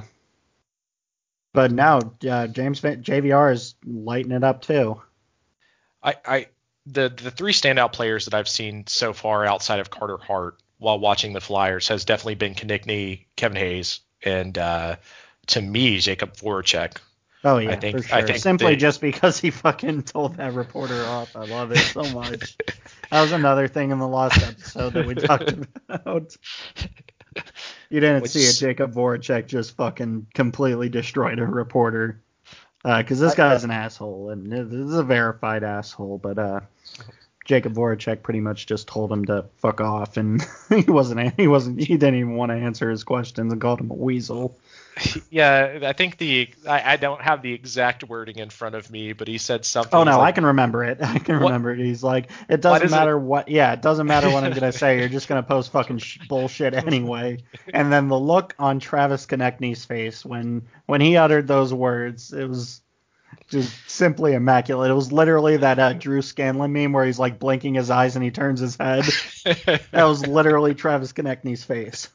but now uh, James JVR is lighting it up too. I, I the the three standout players that I've seen so far outside of Carter Hart while watching the Flyers has definitely been Konecny, Kevin Hayes, and uh, to me Jakub Voracek. Oh yeah, I think, for sure. I think Simply they, just because he fucking told that reporter off. I love it so much. that was another thing in the last episode that we talked about. You didn't Which, see it. Jakub Voracek just fucking completely destroyed a reporter. Because uh, this guy's an asshole, and this is a verified asshole. But uh, Jakub Voracek pretty much just told him to fuck off, and he wasn't he wasn't he didn't even want to answer his questions and called him a weasel. Yeah, I think the I, I don't have the exact wording in front of me, but he said something. Oh no, he's I can remember it. I can What- remember it. He's like, it doesn't is it- matter what. Yeah, it doesn't matter what I'm gonna say. You're just gonna post fucking sh- bullshit anyway. And then the look on Travis Konecny's face when when he uttered those words, it was just simply immaculate. It was literally that uh, Drew Scanlon meme where he's like blinking his eyes and he turns his head. That was literally Travis Konecny's face.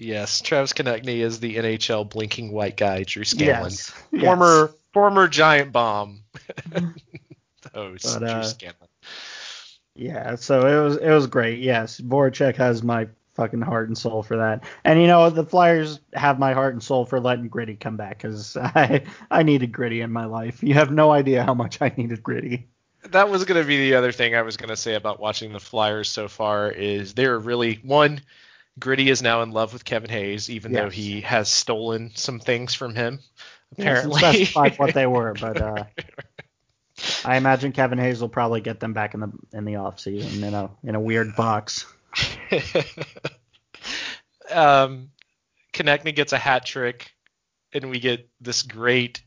Yes, Travis Konecny is the NHL blinking white guy, Drew Scanlon. Yes. yes. former former giant bomb host But, uh, Drew Scanlon. Yeah, so it was it was great. Yes, Voracek has my fucking heart and soul for that. And you know the Flyers have my heart and soul for letting Gritty come back because I I needed Gritty in my life. You have no idea how much I needed Gritty. That was going to be the other thing I was going to say about watching the Flyers so far is they're really one Gritty is now in love with Kevin Hayes, even though he has stolen some things from him. Apparently, specified what they were, but uh, I imagine Kevin Hayes will probably get them back in the in the off season, you know, in a weird box. um, Konecny gets a hat trick, and we get this great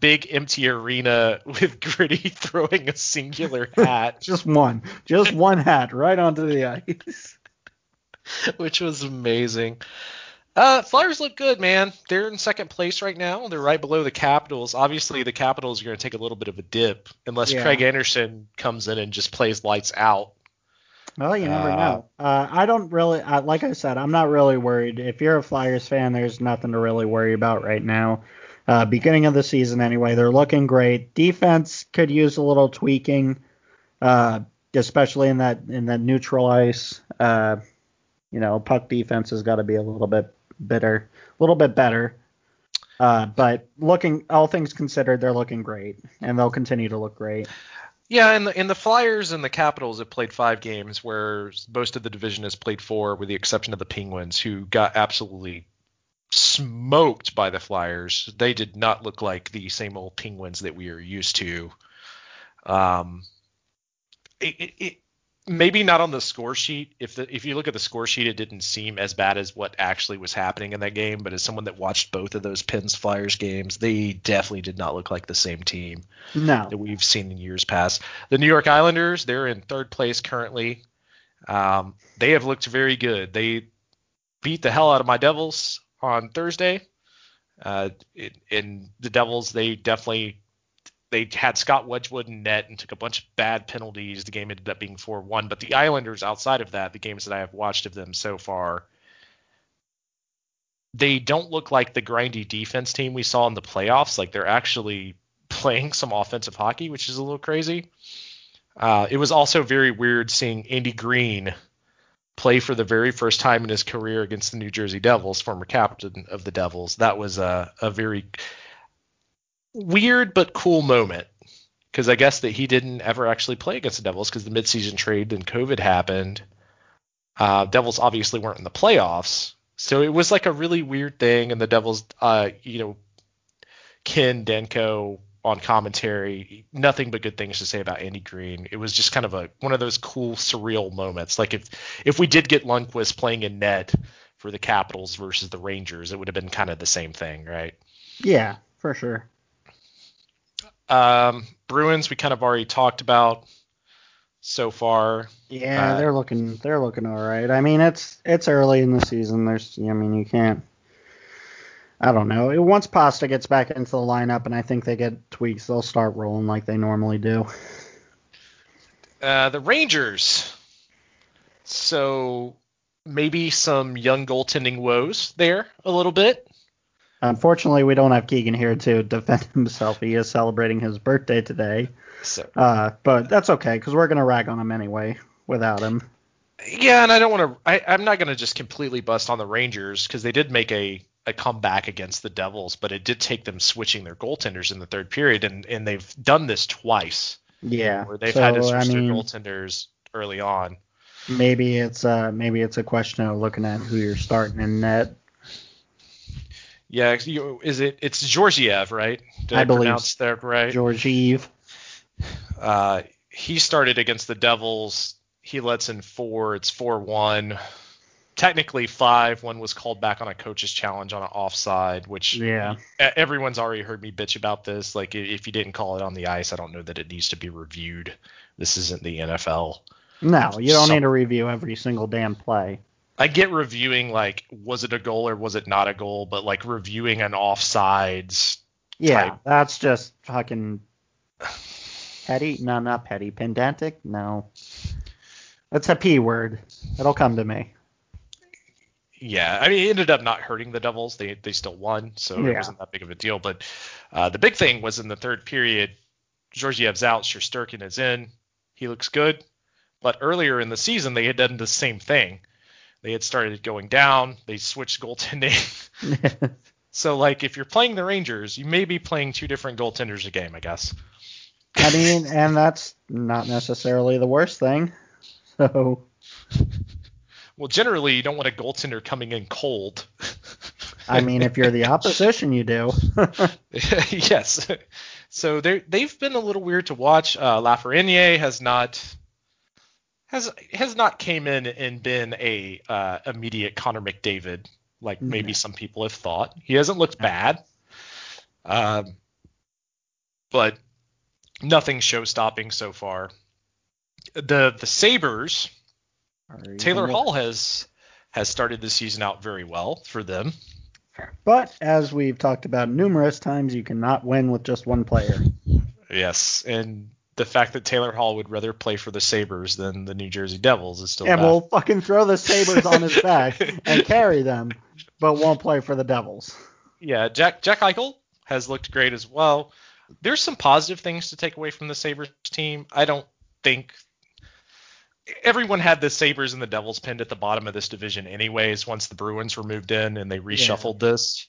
big empty arena with Gritty throwing a singular hat, Just one, just one hat right onto the ice. which was amazing. Uh, Flyers look good, man. They're in second place right now. They're right below the Capitals. Obviously, the Capitals are going to take a little bit of a dip unless Yeah. Craig Anderson comes in and just plays lights out. Well, you never Uh, know. Uh, I don't really, uh, like I said, I'm not really worried. If you're a Flyers fan, there's nothing to really worry about right now. Uh, beginning of the season, anyway, they're looking great. Defense could use a little tweaking, uh, especially in that in that neutral ice. You know, puck defense has got to be a little bit better, a little bit better. Uh, but looking, all things considered, they're looking great, and they'll continue to look great. Yeah, and the, and the Flyers and the Capitals have played five games, where most of the division has played four, with the exception of the Penguins, who got absolutely smoked by the Flyers. They did not look like the same old Penguins that we are used to. Um, it, it maybe not on the score sheet. If the if you look at the score sheet, it didn't seem as bad as what actually was happening in that game. But as someone that watched both of those Pens Flyers games, they definitely did not look like the same team No, that we've seen in years past. The New York Islanders, they're in third place currently. Um, they have looked very good. They beat the hell out of my Devils on Thursday. Uh, it, and the Devils, they definitely they had Scott Wedgewood in net and took a bunch of bad penalties. The game ended up being 4-1. But the Islanders, outside of that, the games that I have watched of them so far, they don't look like the grindy defense team we saw in the playoffs. Like they're actually playing some offensive hockey, which is a little crazy. Uh, it was also very weird seeing Andy Greene play for the very first time in his career against the New Jersey Devils, former captain of the Devils. That was a, a very weird but cool moment because I guess that he didn't ever actually play against the Devils because the midseason trade and COVID happened. Uh, Devils obviously weren't in the playoffs, so it was like a really weird thing. And the Devils, uh, you know, Ken Daneyko on commentary, nothing but good things to say about Andy Greene. It was just kind of a one of those cool, surreal moments. Like if if we did get Lundqvist playing in net for the Capitals versus the Rangers, it would have been kind of the same thing, right? yeah, for sure. Um, Bruins, we kind of already talked about so far. Yeah, Uh, they're looking they're looking all right. I mean, it's it's early in the season. There's I mean, you can't I don't know. Once Pasta gets back into the lineup and I think they get tweaks, they'll start rolling like they normally do. Uh, the Rangers. So maybe some young goaltending woes there a little bit. Unfortunately, we don't have Keegan here to defend himself. He is celebrating his birthday today. So Uh, but that's okay because we're gonna rag on him anyway without him. yeah, and I don't want to. I'm not going to just completely bust on the Rangers because they did make a a comeback against the Devils, but it did take them switching their goaltenders in the third period, and and they've done this twice Yeah. where they've so, had to switch I mean, their goaltenders early on. maybe it's uh maybe it's a question of looking at who you're starting in net. Yeah, you, is it? It's Georgiev, right? Did I I, believe pronounce that right? George Eve. Uh, he started against the Devils. He lets in four. It's four one. technically five. One was called back on a coach's challenge on an offside, which Yeah. everyone's already heard me bitch about this. Like if you didn't call it on the ice, I don't know that it needs to be reviewed. This isn't the NFL. No, you don't Some- need to review every single damn play. I get reviewing like was it a goal or was it not a goal, but like reviewing an offsides. Yeah, Type. that's just fucking petty. No, not petty. Pedantic. No, that's a p word. It'll come to me. Yeah, I mean, it ended up not hurting the Devils. They they still won, so it wasn't that big of a deal. But uh, the big thing was in the third period, Georgiev's out, Shesterkin is in. He looks good. But earlier in the season, they had done the same thing. They had started going down. They switched goaltending. so, like, if you're playing the Rangers, you may be playing two different goaltenders a game, I guess. I mean, and that's not necessarily the worst thing. So Well, generally, you don't want a goaltender coming in cold. I mean, if you're the opposition, you do. yes. So they they've been a little weird to watch. Uh, Lafreniere has not has has not came in and been a uh, immediate Connor McDavid like maybe some people have thought. He hasn't looked bad, um, but nothing show stopping so far. The the Sabres Taylor Hall has has started the season out very well for them. But as we've talked about numerous times, you cannot win with just one player. Yes, and the fact that Taylor Hall would rather play for the Sabres than the New Jersey Devils is still And bad. will fucking throw the Sabres on his back and carry them, but won't play for the Devils. yeah, Jack Jack Eichel has looked great as well. There's some positive things to take away from the Sabres team. I don't think everyone had the Sabres and the Devils pinned at the bottom of this division anyways once the Bruins were moved in and they reshuffled this.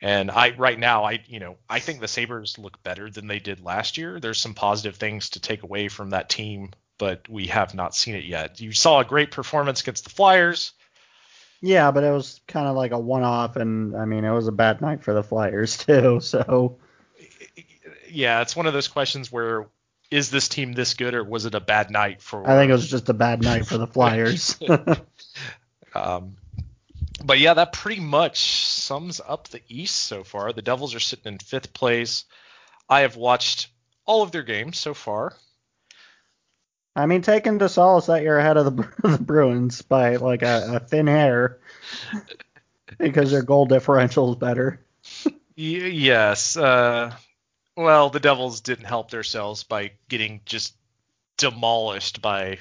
And I right now I you know, I think the Sabres look better than they did last year. There's some positive things to take away from that team, but we have not seen it yet. You saw a great performance against the Flyers. Yeah, but it was kind of like a one-off, and I mean, it was a bad night for the Flyers too. So Yeah, it's one of those questions where is this team this good or was it a bad night for I think it was just a bad night for the Flyers. Um, but yeah, that pretty much sums up the East so far. The Devils are sitting in fifth place. I have watched all of their games so far. I mean, taking to solace that you're ahead of the, the Bruins by like a, a thin hair because their goal differential is better. Y- yes. Uh, well, the Devils didn't help themselves by getting just demolished by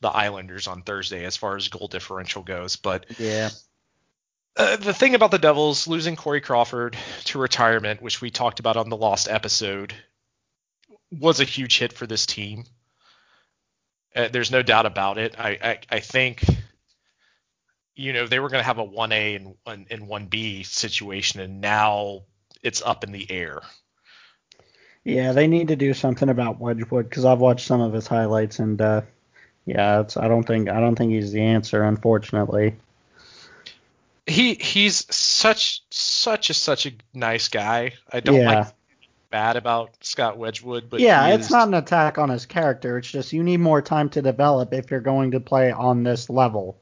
the Islanders on Thursday as far as goal differential goes. But Yeah. Uh, the thing about the Devils losing Corey Crawford to retirement, which we talked about on the lost episode, was a huge hit for this team. Uh, there's no doubt about it. I I, I think you know they were going to have a 1A and and- and 1B situation, and now it's up in the air. Yeah, they need to do something about Wedgewood because I've watched some of his highlights and uh, yeah, I don't think I don't think he's the answer, unfortunately. He he's such such a such a nice guy. I don't Yeah. like bad about Scott Wedgewood, but yeah, it's is- not an attack on his character. It's just you need more time to develop if you're going to play on this level.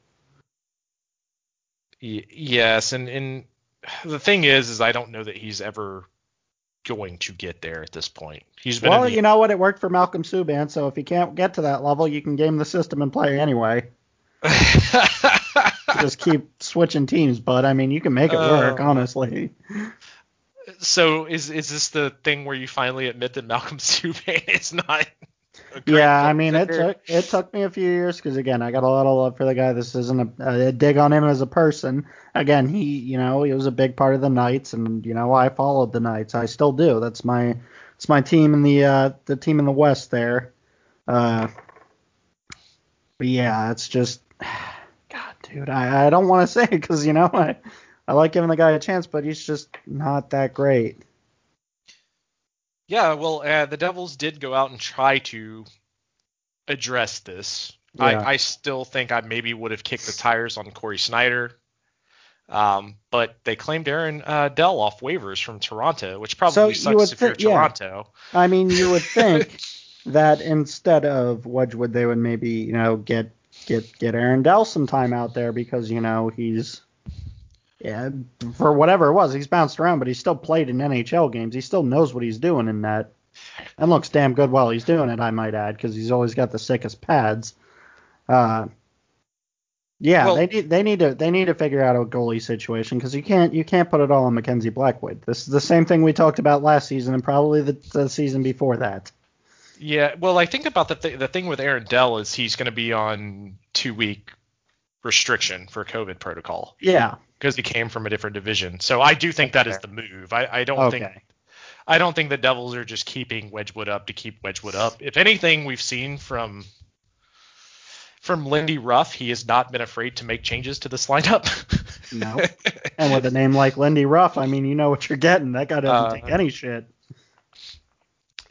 Y- yes, and and the thing is, is I don't know that he's ever going to get there at this point. He's been Well, the, you know what? It worked for Malcolm Subban, so if you can't get to that level, you can game the system and play anyway. Just keep switching teams, but I mean, you can make it work, Oh. honestly. so is is this the thing where you finally admit that Malcolm Subban is not? Yeah, I mean, it took it took me a few years because again, I got a lot of love for the guy. This isn't a, a dig on him as a person. Again, he, you know, he was a big part of the Knights, and you know, I followed the Knights. I still do. That's my it's my team in the uh, the team in the West there. Uh, but yeah, it's just, dude, I, I don't want to say it because you know I I like giving the guy a chance, but he's just not that great. Yeah, well, uh, the Devils did go out and try to address this. Yeah. I, I still think I maybe would have kicked the tires on Cory Schneider. Um, but they claimed Aaron uh, Dell off waivers from Toronto, which probably So you sucks would if you're thi- yeah. Toronto. I mean, you would think that instead of Wedgewood, they would maybe, you know, get get get Aaron Dell some time out there because you know he's yeah for whatever it was he's bounced around but he's still played in NHL games. He still knows what he's doing in that and looks damn good while he's doing it. I might add because he's always got the sickest pads. Uh, yeah, Well- they need they need to they need to figure out a goalie situation because you can't you can't put it all on Mackenzie Blackwood. This is the same thing we talked about last season and probably the, the season before that. Yeah, well, I think about the th- the thing with Aaron Dell is he's going to be on two week restriction for COVID protocol Yeah. because he came from a different division. So I do think that is the move. I, I don't think I don't think the Devils are just keeping Wedgewood up to keep Wedgewood up. If anything, we've seen from from Lindy Ruff, he has not been afraid to make changes to this lineup. No. And with a name like Lindy Ruff, I mean, you know what you're getting. That guy doesn't Uh, take any shit.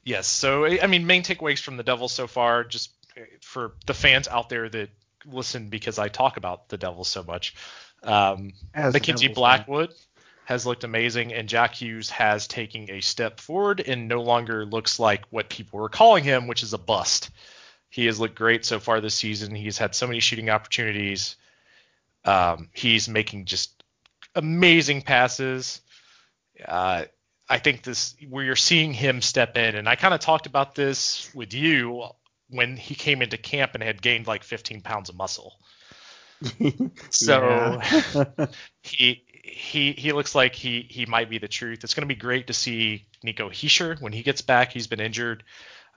Yes. So I I mean, main takeaways from the Devils so far, just uh, for the fans out there that listen because I talk about the Devils so much. Um, As Mackenzie Devils. Blackwood has looked amazing, and Jack Hughes has taken a step forward and no longer looks like what people were calling him, which is a bust. He has looked great so far this season. He's had so many shooting opportunities. Um, he's making just amazing passes. Uh, I think this where you're seeing him step in, and I kind of talked about this with you when he came into camp and had gained like 15 pounds of muscle. So he he he looks like he he might be the truth. It's going to be great to see Nico Hischier when he gets back. He's been injured.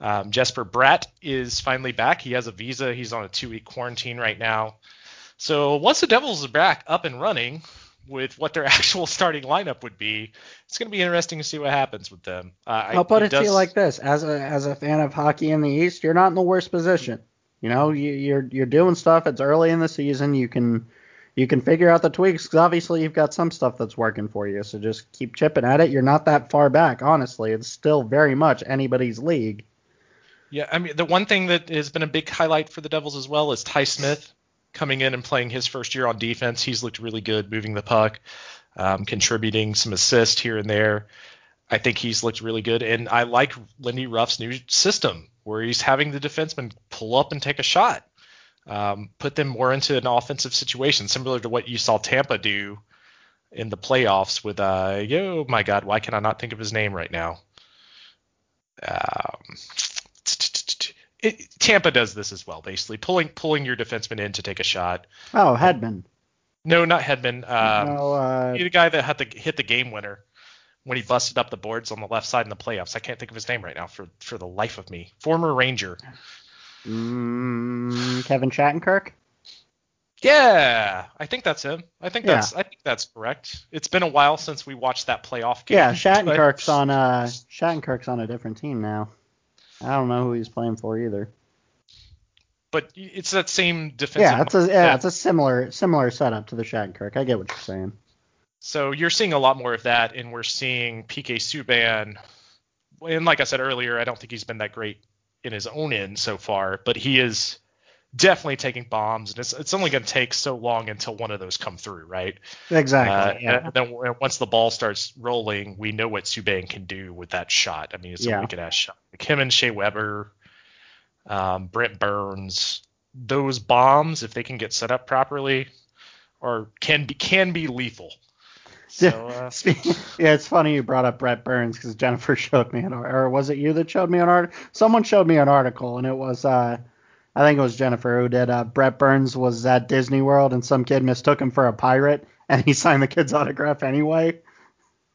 Um, Jesper Bratt is finally back. He has a visa. He's on a two week quarantine right now. So once the Devils are back up and running with what their actual starting lineup would be, it's going to be interesting to see what happens with them. Uh, I'll put it to does- you like this: as a as a fan of hockey in the East, you're not in the worst position. You know, you, you're you're doing stuff. It's early in the season. You can you can figure out the tweaks because obviously you've got some stuff that's working for you. So just keep chipping at it. You're not that far back, honestly. It's still very much anybody's league. Yeah, I mean the one thing that has been a big highlight for the Devils as well is Ty Smith coming in and playing his first year on defense. He's looked really good moving the puck, um, contributing some assists here and there. I think he's looked really good, and I like Lindy Ruff's new system where he's having the defenseman pull up and take a shot, um, put them more into an offensive situation, similar to what you saw Tampa do in the playoffs with uh, oh my God, why can I not think of his name right now? Um, it, Tampa does this as well, basically pulling pulling your defenseman in to take a shot. Oh, Hedman. No, not Hedman. Um, no, uh, the guy that had to hit the game winner when he busted up the boards on the left side in the playoffs. I can't think of his name right now for for the life of me. Former Ranger. mm, Kevin Shattenkirk. Yeah, I think that's him. I think Yeah. that's I think that's correct. It's been a while since we watched that playoff game. Yeah, but- Shattenkirk's on uh Shattenkirk's on a different team now. I don't know who he's playing for either. But it's that same defensive. Yeah, it's a yeah, that- it's a similar similar setup to the Shattenkirk. I get what you're saying. So you're seeing a lot more of that, and we're seeing PK Subban. And like I said earlier, I don't think he's been that great in his own end so far, but he is definitely taking bombs, and it's, it's only going to take so long until one of those come through, right? Exactly. Uh, yeah. And then once the ball starts rolling, we know what Subban can do with that shot. I mean, it's Yeah. a wicked ass shot. Like him and Shea Weber, um, Brent Burns, those bombs, if they can get set up properly, or can be can be lethal. So, uh, yeah, it's funny you brought up Brent Burns because Jennifer showed me an or was it you that showed me an article? Someone showed me an article and it was uh I think it was Jennifer who did. Uh, Brent Burns was at Disney World and some kid mistook him for a pirate and he signed the kid's autograph anyway.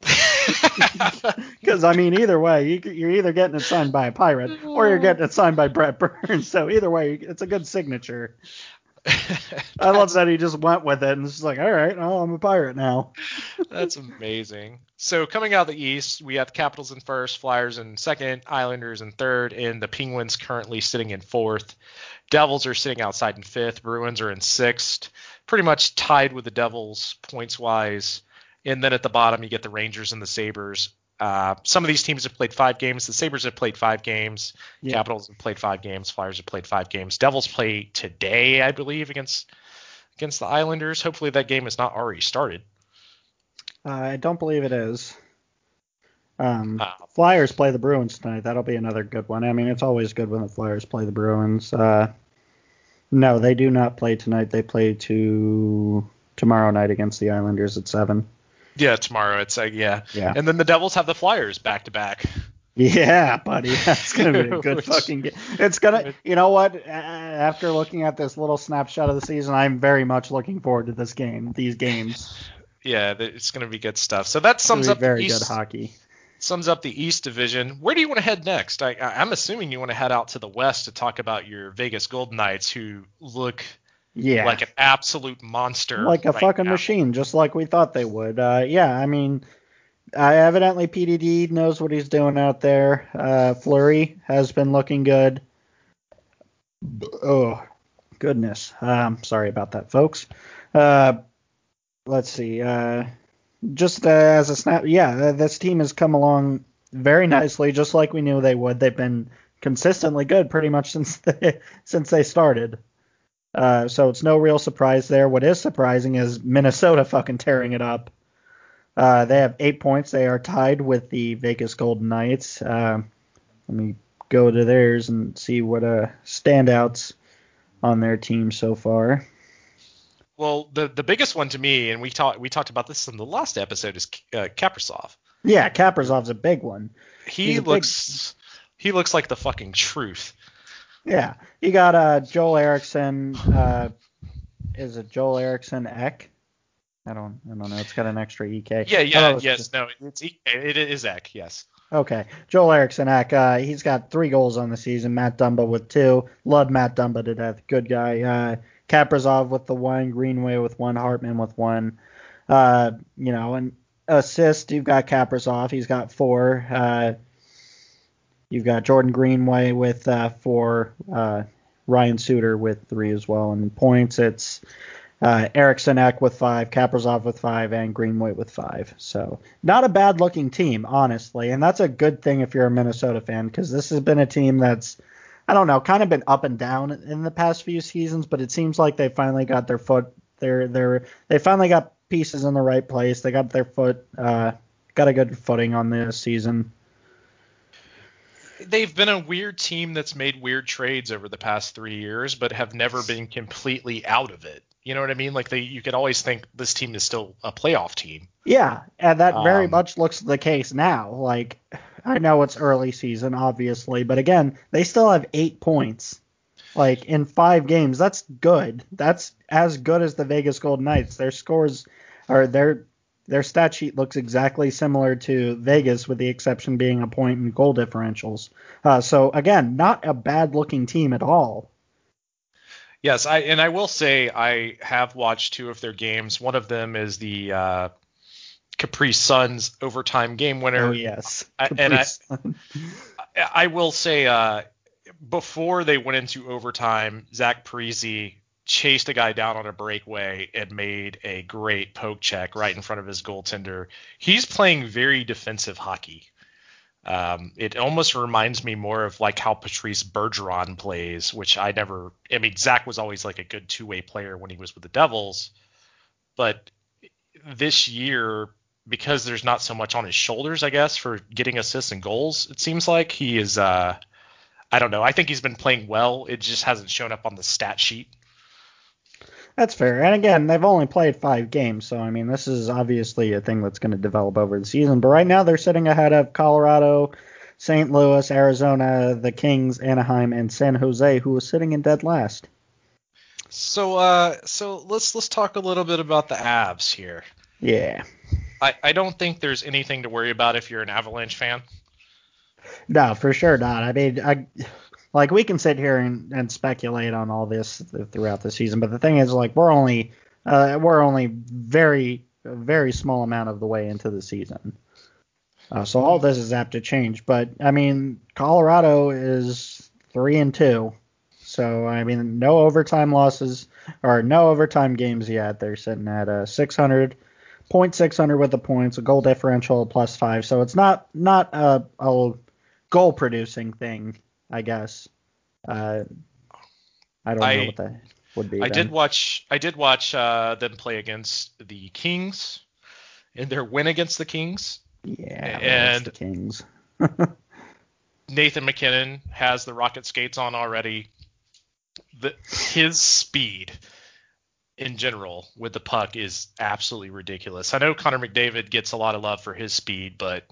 Because I mean, either way, you, you're either getting it signed by a pirate or you're getting it signed by Brent Burns. So either way, it's a good signature. I love that he just went with it and it's like, all right, I'm a pirate now. That's amazing. So coming out of the East, we have Capitals in first, Flyers in second, Islanders in third, and the Penguins currently sitting in fourth. Devils are sitting outside in fifth. Bruins are in sixth, pretty much tied with the Devils points wise. And then at the bottom, you get the Rangers and the Sabres. Uh, some of these teams have played five games. The Sabres have played five games. Yeah. Capitals have played five games. Flyers have played five games. Devils play today, I believe, against against the Islanders. Hopefully that game has not already started. Uh, I don't believe it is. Um, Uh, Flyers play the Bruins tonight. That'll be another good one. I mean, it's always good when the Flyers play the Bruins. Uh, No, they do not play tonight. They play to tomorrow night against the Islanders at seven. Yeah, tomorrow it's like yeah. Yeah. And then the Devils have the Flyers back to back. Yeah, buddy, that's gonna be a good Which- fucking game. It's gonna, you know what? After looking at this little snapshot of the season, I'm very much looking forward to this game. These games, Yeah, it's going to be good stuff. So that sums up very the good East, hockey. sums up the East Division. Where do you want to head next? I, I'm assuming you want to head out to the West to talk about your Vegas Golden Knights, who look Yeah, like an absolute monster, like a right fucking now. machine, just like we thought they would. Uh, yeah, I mean, uh, evidently PDB knows what he's doing out there. Uh, Fleury has been looking good. Oh, goodness. Um, sorry about that, folks. Uh, let's see. Uh, just uh, as a snap, yeah, this team has come along very nicely, just like we knew they would. They've been consistently good pretty much since they, since they started. Uh, so it's no real surprise there. What is surprising is Minnesota fucking tearing it up. Uh, they have eight points. They are tied with the Vegas Golden Knights. Uh, let me go to theirs and see what uh, standouts on their team so far. Well, the the biggest one to me, and we talked we talked about this in the last episode, is uh, Kaprizov. Yeah, Kaprizov's a big one. He He's a big- looks he looks like the fucking truth. Yeah, you got uh, Joel Eriksson. Uh, is it Joel Eriksson Ek? I don't, I don't know. It's got an extra ek. Yeah, yeah, thought it was yes, just- no, it's EK. it is Ek, yes. Okay, Joel Eriksson Ek. Uh, he's got three goals on the season. Matt Dumba with two. Love Matt Dumba to death. Good guy. Uh, Kaprizov with the one. Greenway with one. Hartman with one. Uh, you know, and assist. You've got Kaprizov. He's got four. You've got Jordan Greenway with uh, four. Uh, Ryan Suter with three as well. And points, it's uh, Ek with five, Kaprizov with five, and Greenway with five. So not a bad looking team, honestly, and that's a good thing if you're a Minnesota fan because this has been a team that's I don't know, kind of been up and down in the past few seasons, but it seems like they finally got their foot their their they finally got pieces in the right place. They got their foot uh, got a good footing on this season. They've been a weird team that's made weird trades over the past three years, but have never been completely out of it. You know what I mean? Like they, you could always think this team is still a playoff team. Yeah, and that very Um, much looks the case now. Like I know it's early season, obviously, but again, they still have eight points. Like in five games, that's good. That's as good as the Vegas Golden Knights. Their scores or their their stat sheet looks exactly similar to Vegas, with the exception being a point in goal differentials. Uh, so again, not a bad looking team at all. Yes, I and I will say I have watched two of their games. One of them is the uh, Capri Suns overtime game winner. Oh yes, I- and I-. I- I will say, uh, before they went into overtime, Zach Parise chased a guy down on a breakaway and made a great poke check right in front of his goaltender. He's playing very defensive hockey. Um, it almost reminds me more of like how Patrice Bergeron plays, which I never. I mean, Zach was always like a good two-way player when he was with the Devils, but this year because there's not so much on his shoulders, I guess, for getting assists and goals. It seems like he is. Uh, I don't know. I think he's been playing well. It just hasn't shown up on the stat sheet. That's fair. And again, they've only played five games, so I mean, this is obviously a thing that's going to develop over the season. But right now, they're sitting ahead of Colorado, St. Louis, Arizona, the Kings, Anaheim, and San Jose, who is sitting in dead last. So, uh, so let's let's talk a little bit about the Abs here. Yeah. I, I don't think there's anything to worry about if you're an Avalanche fan. No, for sure not. I mean, I like we can sit here and, and speculate on all this th- throughout the season, but the thing is, like, we're only uh, we're only very very small amount of the way into the season. Uh, so all this is apt to change. But I mean, Colorado is three and two. So I mean, no overtime losses or no overtime games yet. They're sitting at a 600, 0.600 with the points, a goal differential plus five. So it's not not a, a goal producing thing, I guess. Uh, I don't I- know what that would be. I then. did watch I did watch uh, them play against the Kings in their win against the Kings. Yeah, and- the Kings. Nathan MacKinnon has the rocket skates on already. the his speed in general with the puck is absolutely ridiculous. I know Connor McDavid gets a lot of love for his speed, but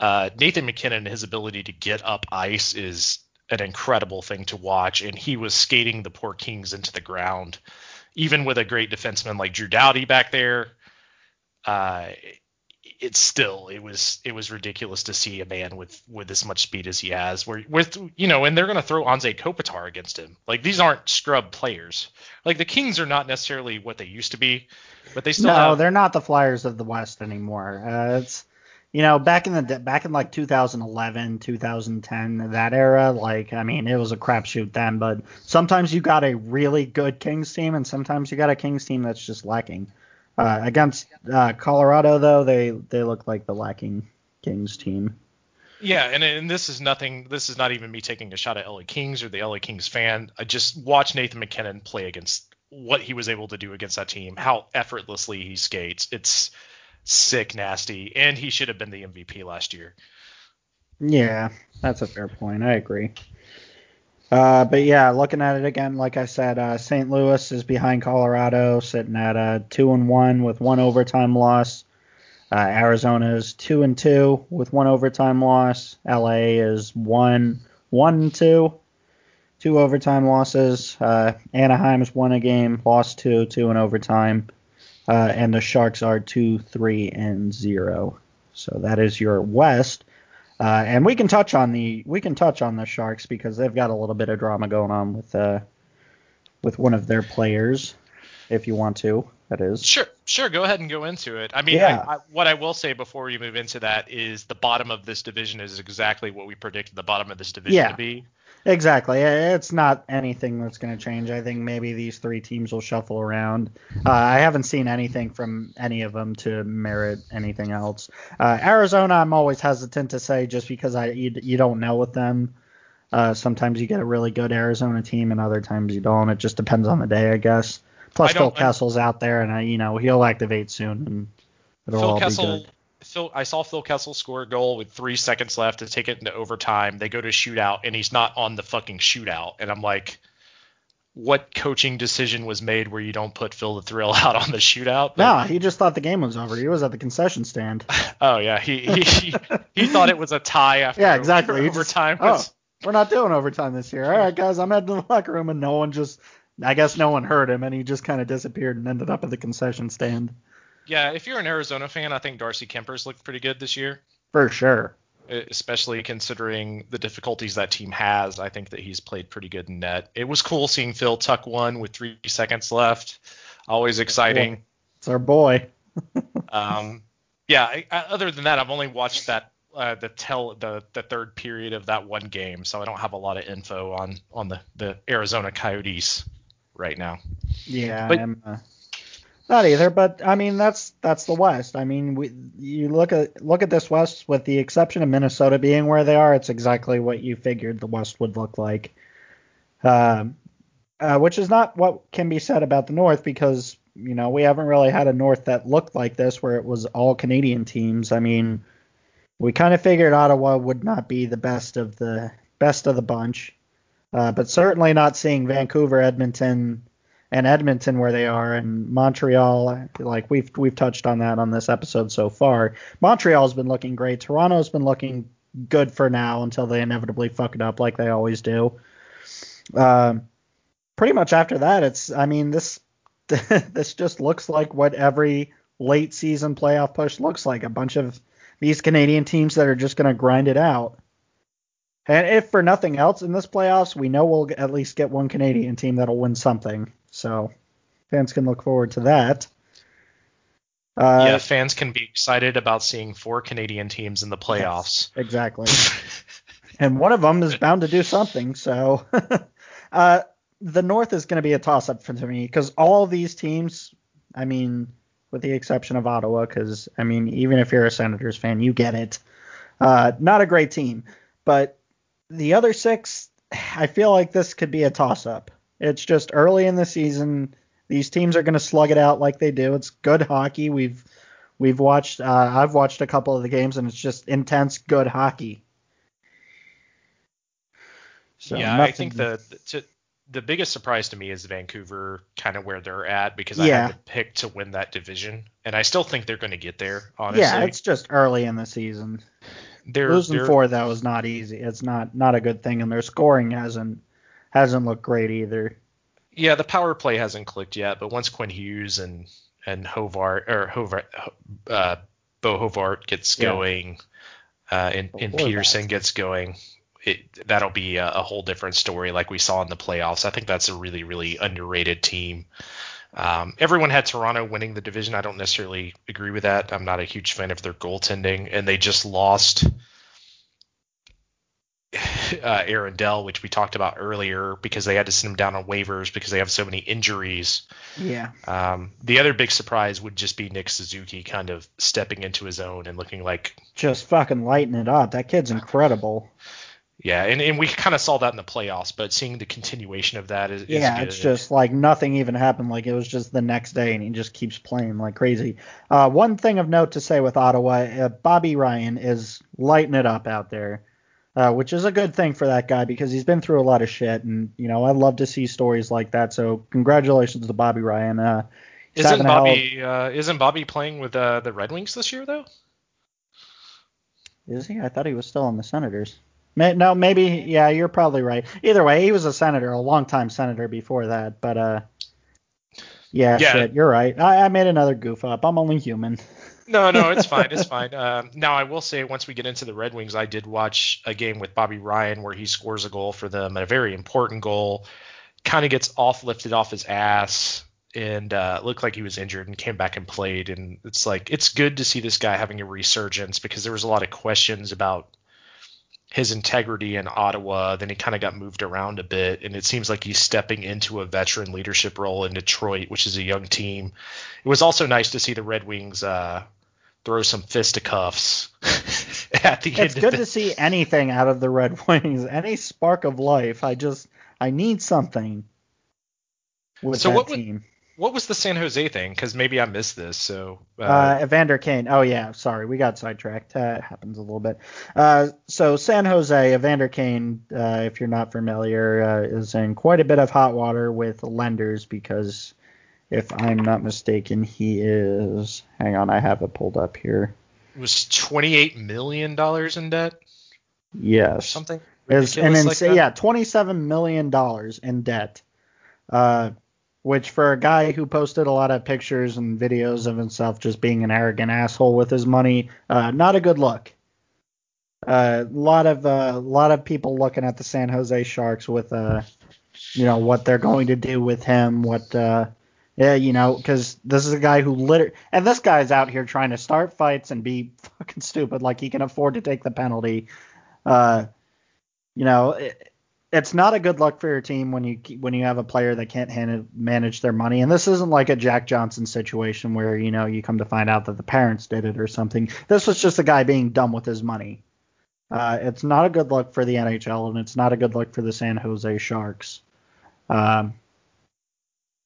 uh, Nathan MacKinnon, his ability to get up ice is an incredible thing to watch, and he was skating the poor Kings into the ground, even with a great defenseman like Drew Doughty back there. Uh, it's still it was it was ridiculous to see a man with with as much speed as he has where with you know and they're going to throw Anze Kopitar against him like these aren't scrub players like the Kings are not necessarily what they used to be but they still no, have, they're not the Flyers of the West anymore. Uh, it's you know back in the back in like 2011, 2010, that era. Like I mean, it was a crapshoot then. But sometimes you got a really good Kings team, and sometimes you got a Kings team that's just lacking. Uh, against uh, Colorado, though, they they look like the lacking Kings team. Yeah, and, and this is nothing. This is not even me taking a shot at LA Kings or the LA Kings fan. I just watch Nathan MacKinnon play against what he was able to do against that team, how effortlessly he skates. It's sick, nasty, and he should have been the MVP last year. Yeah, that's a fair point. I agree. Uh, but yeah, looking at it again, like I said, uh, St. Louis is behind Colorado, sitting at a two and one with one overtime loss. Uh, Arizona is two and two with one overtime loss. LA is one one and two, two overtime losses. Uh, Anaheim's won a game, lost two, two in overtime, uh, and the Sharks are two, three, and zero. So that is your West. Uh, and we can touch on the we can touch on the Sharks because they've got a little bit of drama going on with uh with one of their players, if you want to. That is. Sure, sure. Go ahead and go into it. I mean, Yeah. I, I, what I will say before we move into that is the bottom of this division is exactly what we predicted the bottom of this division Yeah. to be. Exactly. It's not anything that's going to change. I think maybe these three teams will shuffle around. Uh, I haven't seen anything from any of them to merit anything else. Uh, Arizona, I'm always hesitant to say just because I you, you don't know with them. Uh, sometimes you get a really good Arizona team, and other times you don't. It just depends on the day, I guess. Plus, I Phil I- Kessel's out there, and I, you know he'll activate soon, and it'll all Phil be good. Phil, I saw Phil Kessel score a goal with three seconds left to take it into overtime. They go to shootout, and he's not on the fucking shootout. And I'm like, what coaching decision was made where you don't put Phil the Thrill out on the shootout? No, he just thought the game was over. He was at the concession stand. Oh yeah, he he, he, he thought it was a tie after Yeah, exactly. He just- overtime. oh, was- we're not doing overtime this year. All right, guys, I'm heading to the locker room, and no one just, I guess no one heard him, and he just kind of disappeared and ended up at the concession stand. Yeah, if you're an Arizona fan, I think Darcy Kuemper's looked pretty good this year, For sure. especially considering the difficulties that team has. I think that he's played pretty good in net. It was cool seeing Phil tuck one with three seconds left. Always exciting. It's our boy. Um, yeah. I, I, other than that, I've only watched that uh, the tell the the third period of that one game, so I don't have a lot of info on on the the Arizona Coyotes right now. Yeah, But- I'm uh, not either, but I mean that's that's the West. I mean, we you look at look at this West with the exception of Minnesota being where they are, it's exactly what you figured the West would look like. Um, uh, which is not what can be said about the North because you know we haven't really had a North that looked like this where it was all Canadian teams. I mean, we kind of figured Ottawa would not be the best of the best of the bunch, uh, but certainly not seeing Vancouver, Edmonton, and Edmonton where they are, and Montreal. Like we've we've touched on that on this episode so far. Montreal's been looking great. Toronto's been looking good for now until they inevitably fuck it up like they always do. Um, pretty much after that, it's I mean this this just looks like what every late season playoff push looks like. A bunch of these Canadian teams that are just going to grind it out. And if for nothing else in this playoffs, we know we'll at least get one Canadian team that'll win something. So fans can look forward to that. Uh, yeah, fans can be excited about seeing four Canadian teams in the playoffs. Exactly. and one of them is bound to do something. So uh, the North is going to be a toss up for me because all these teams, I mean, with the exception of Ottawa, because I mean, even if you're a Senators fan, you get it. Uh, not a great team, but the other six, I feel like this could be a toss up. It's just early in the season. These teams are going to slug it out like they do. It's good hockey. We've we've watched. Uh, I've watched a couple of the games, and it's just intense, good hockey. So yeah, I think the to, the biggest surprise to me is Vancouver kind of where they're at because Yeah. I had to pick to win that division, and I still think they're going to get there. Honestly, Yeah, it's just early in the season. they're, Losing they're- four though is not easy. It's not not a good thing, and their scoring hasn't hasn't looked great either. Yeah, the power play hasn't clicked yet, but once Quinn Hughes and and Horvat or Horvat, uh, Bo Horvat gets Yeah. going, uh, and, and Pettersson that. gets going, it that'll be a, a whole different story, like we saw in the playoffs. I think that's a really really underrated team. Um, everyone had Toronto winning the division. I don't necessarily agree with that. I'm not a huge fan of their goaltending, and they just lost uh, Aaron Dell, which we talked about earlier, because they had to send him down on waivers because they have so many injuries. Yeah, Um, the other big surprise would just be Nick Suzuki kind of stepping into his own and looking like, just fucking lighting it up. That kid's incredible. yeah, and, and we kind of saw that in the playoffs, but seeing the continuation of that is, is yeah, good. it's just like nothing even happened. Like it was just the next day, and he just keeps playing like crazy. Uh, one thing of note to say with Ottawa, uh, Bobby Ryan is lighting it up out there, uh, which is a good thing for that guy because he's been through a lot of shit, and you know I love to see stories like that. So congratulations to Bobby Ryan. Uh, Isn't having a hell of- Bobby uh, isn't Bobby playing with uh, the Red Wings this year though? Is he? I thought he was still on the Senators. May, no, maybe. Yeah, you're probably right. Either way, he was a senator, a long-time senator before that. But uh, yeah, Yeah. shit, you're right. I, I made another goof up. I'm only human. No, no, it's fine. It's fine. Um, now, I will say, once we get into the Red Wings, I did watch a game with Bobby Ryan where he scores a goal for them, a very important goal. Kind of gets off, lifted off his ass, and uh, looked like he was injured and came back and played. And it's like, it's good to see this guy having a resurgence because there was a lot of questions about his integrity in Ottawa. Then he kind of got moved around a bit, and it seems like he's stepping into a veteran leadership role in Detroit, which is a young team. It was also nice to see the Red Wings uh, throw some fisticuffs at the It's end. It's good the, to see anything out of the Red Wings, any spark of life. I just, I need something with So that what would- What was the San Jose thing? Because maybe I missed this. So uh, Uh, Evander Kane. Oh yeah, sorry, we got sidetracked. Uh, it happens a little bit. Uh, so San Jose, Evander Kane, uh, if you're not familiar, uh, is in quite a bit of hot water with lenders because, if I'm not mistaken, he is. Hang on, I have it pulled up here. it was 28 million dollars in debt, Yes. something is an ridiculous like yeah, twenty-seven million dollars in debt, uh, which for a guy who posted a lot of pictures and videos of himself just being an arrogant asshole with his money, uh, not a good look. A lot of a lot of people looking at the San Jose Sharks with uh, you know what they're going to do with him, what uh, yeah, you know, because this is a guy who literally, and this guy's out here trying to start fights and be fucking stupid, like he can afford to take the penalty. Uh, you know, it, it's not a good look for your team when you when you have a player that can't hand, manage their money. And this isn't like a Jack Johnson situation where you know you come to find out that the parents did it or something. This was just a guy being dumb with his money. Uh, it's not a good look for the NHL, and it's not a good look for the San Jose Sharks. Um,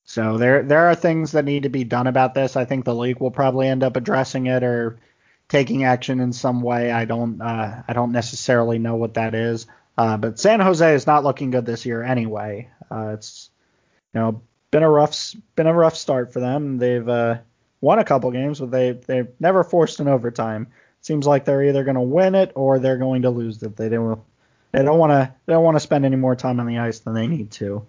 so there there are things that need to be done about this. I think the league will probably end up addressing it or taking action in some way. I don't uh, I don't necessarily know what that is. Uh, but San Jose is not looking good this year anyway. Uh, it's you know been a rough been a rough start for them. They've uh, won a couple games, but they they've never forced an overtime. Seems like they're either going to win it or they're going to lose it. They don't they don't want to they don't want to spend any more time on the ice than they need to.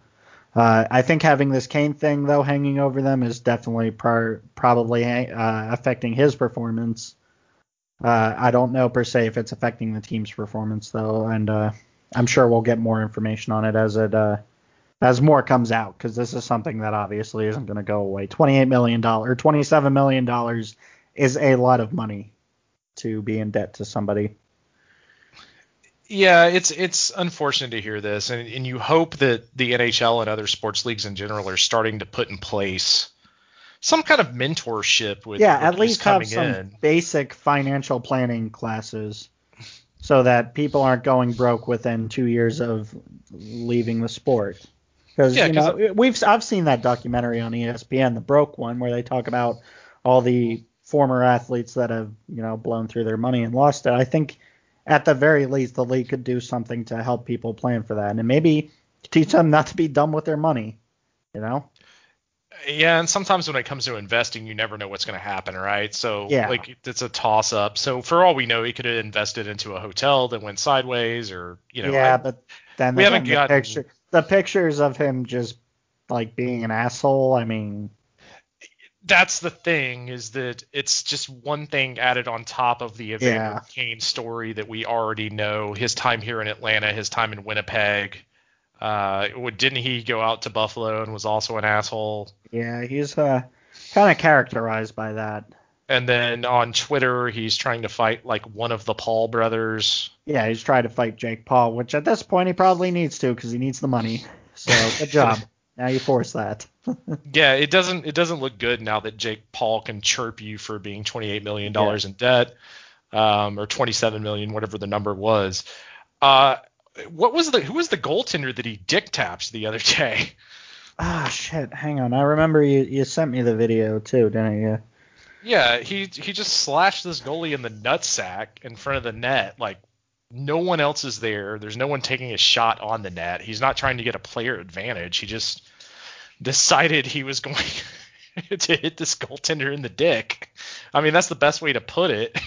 Uh, I think having this Kane thing though hanging over them is definitely pro- probably uh, affecting his performance. Uh, I don't know per se if it's affecting the team's performance though, and uh, I'm sure we'll get more information on it as it uh, as more comes out because this is something that obviously isn't going to go away. 28 million dollars or 27 million dollars is a lot of money to be in debt to somebody. Yeah, it's it's unfortunate to hear this, and, and you hope that the NHL and other sports leagues in general are starting to put in place some kind of mentorship with yeah, at least have some in. basic financial planning classes so that people aren't going broke within two years of leaving the sport. Because Yeah, you know we've I've seen that documentary on ESPN, the broke one, where they talk about all the former athletes that have you know blown through their money and lost it. I think at the very least the league could do something to help people plan for that, and maybe teach them not to be dumb with their money. You know? Yeah, and sometimes when it comes to investing, you never know what's going to happen, right? So, Yeah. like, it's a toss up. So, for all we know, he could have invested into a hotel that went sideways, or you know, yeah, I- but then we again, haven't the gotten- picture, the pictures of him just like being an asshole. I mean, that's the thing is that it's just one thing added on top of the Evander Yeah. Kane story that we already know. His time here in Atlanta, his time in Winnipeg. Uh, didn't he go out to Buffalo and was also an asshole? yeah, he's uh, kind of characterized by that. And then on Twitter, he's trying to fight like one of the Paul brothers. Yeah, he's trying to fight Jake Paul, which at this point he probably needs to because he needs the money. So good job. now you force that. Yeah, it doesn't it doesn't look good now that Jake Paul can chirp you for being 28 million dollars in debt, um, or 27 million, whatever the number was. Uh, what was the who was the goaltender that he dick taps the other day? Ah, shit. Hang on. I remember you, you sent me the video too, didn't you? Yeah, he he just slashed this goalie in the nutsack in front of the net. Like no one else is there. There's no one taking a shot on the net. He's not trying to get a player advantage. He just decided he was going to hit this goaltender in the dick. I mean, that's the best way to put it.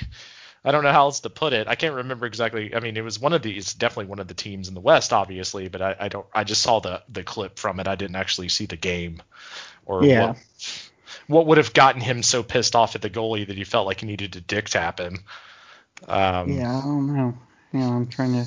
I don't know how else to put it. I can't remember exactly. I mean, it was one of these, definitely one of the teams in the West, obviously, but I, I don't. I just saw the the clip from it. I didn't actually see the game or Yeah. what what would have gotten him so pissed off at the goalie that he felt like he needed to dick tap him. Um, Yeah, I don't know. Yeah, I'm trying to.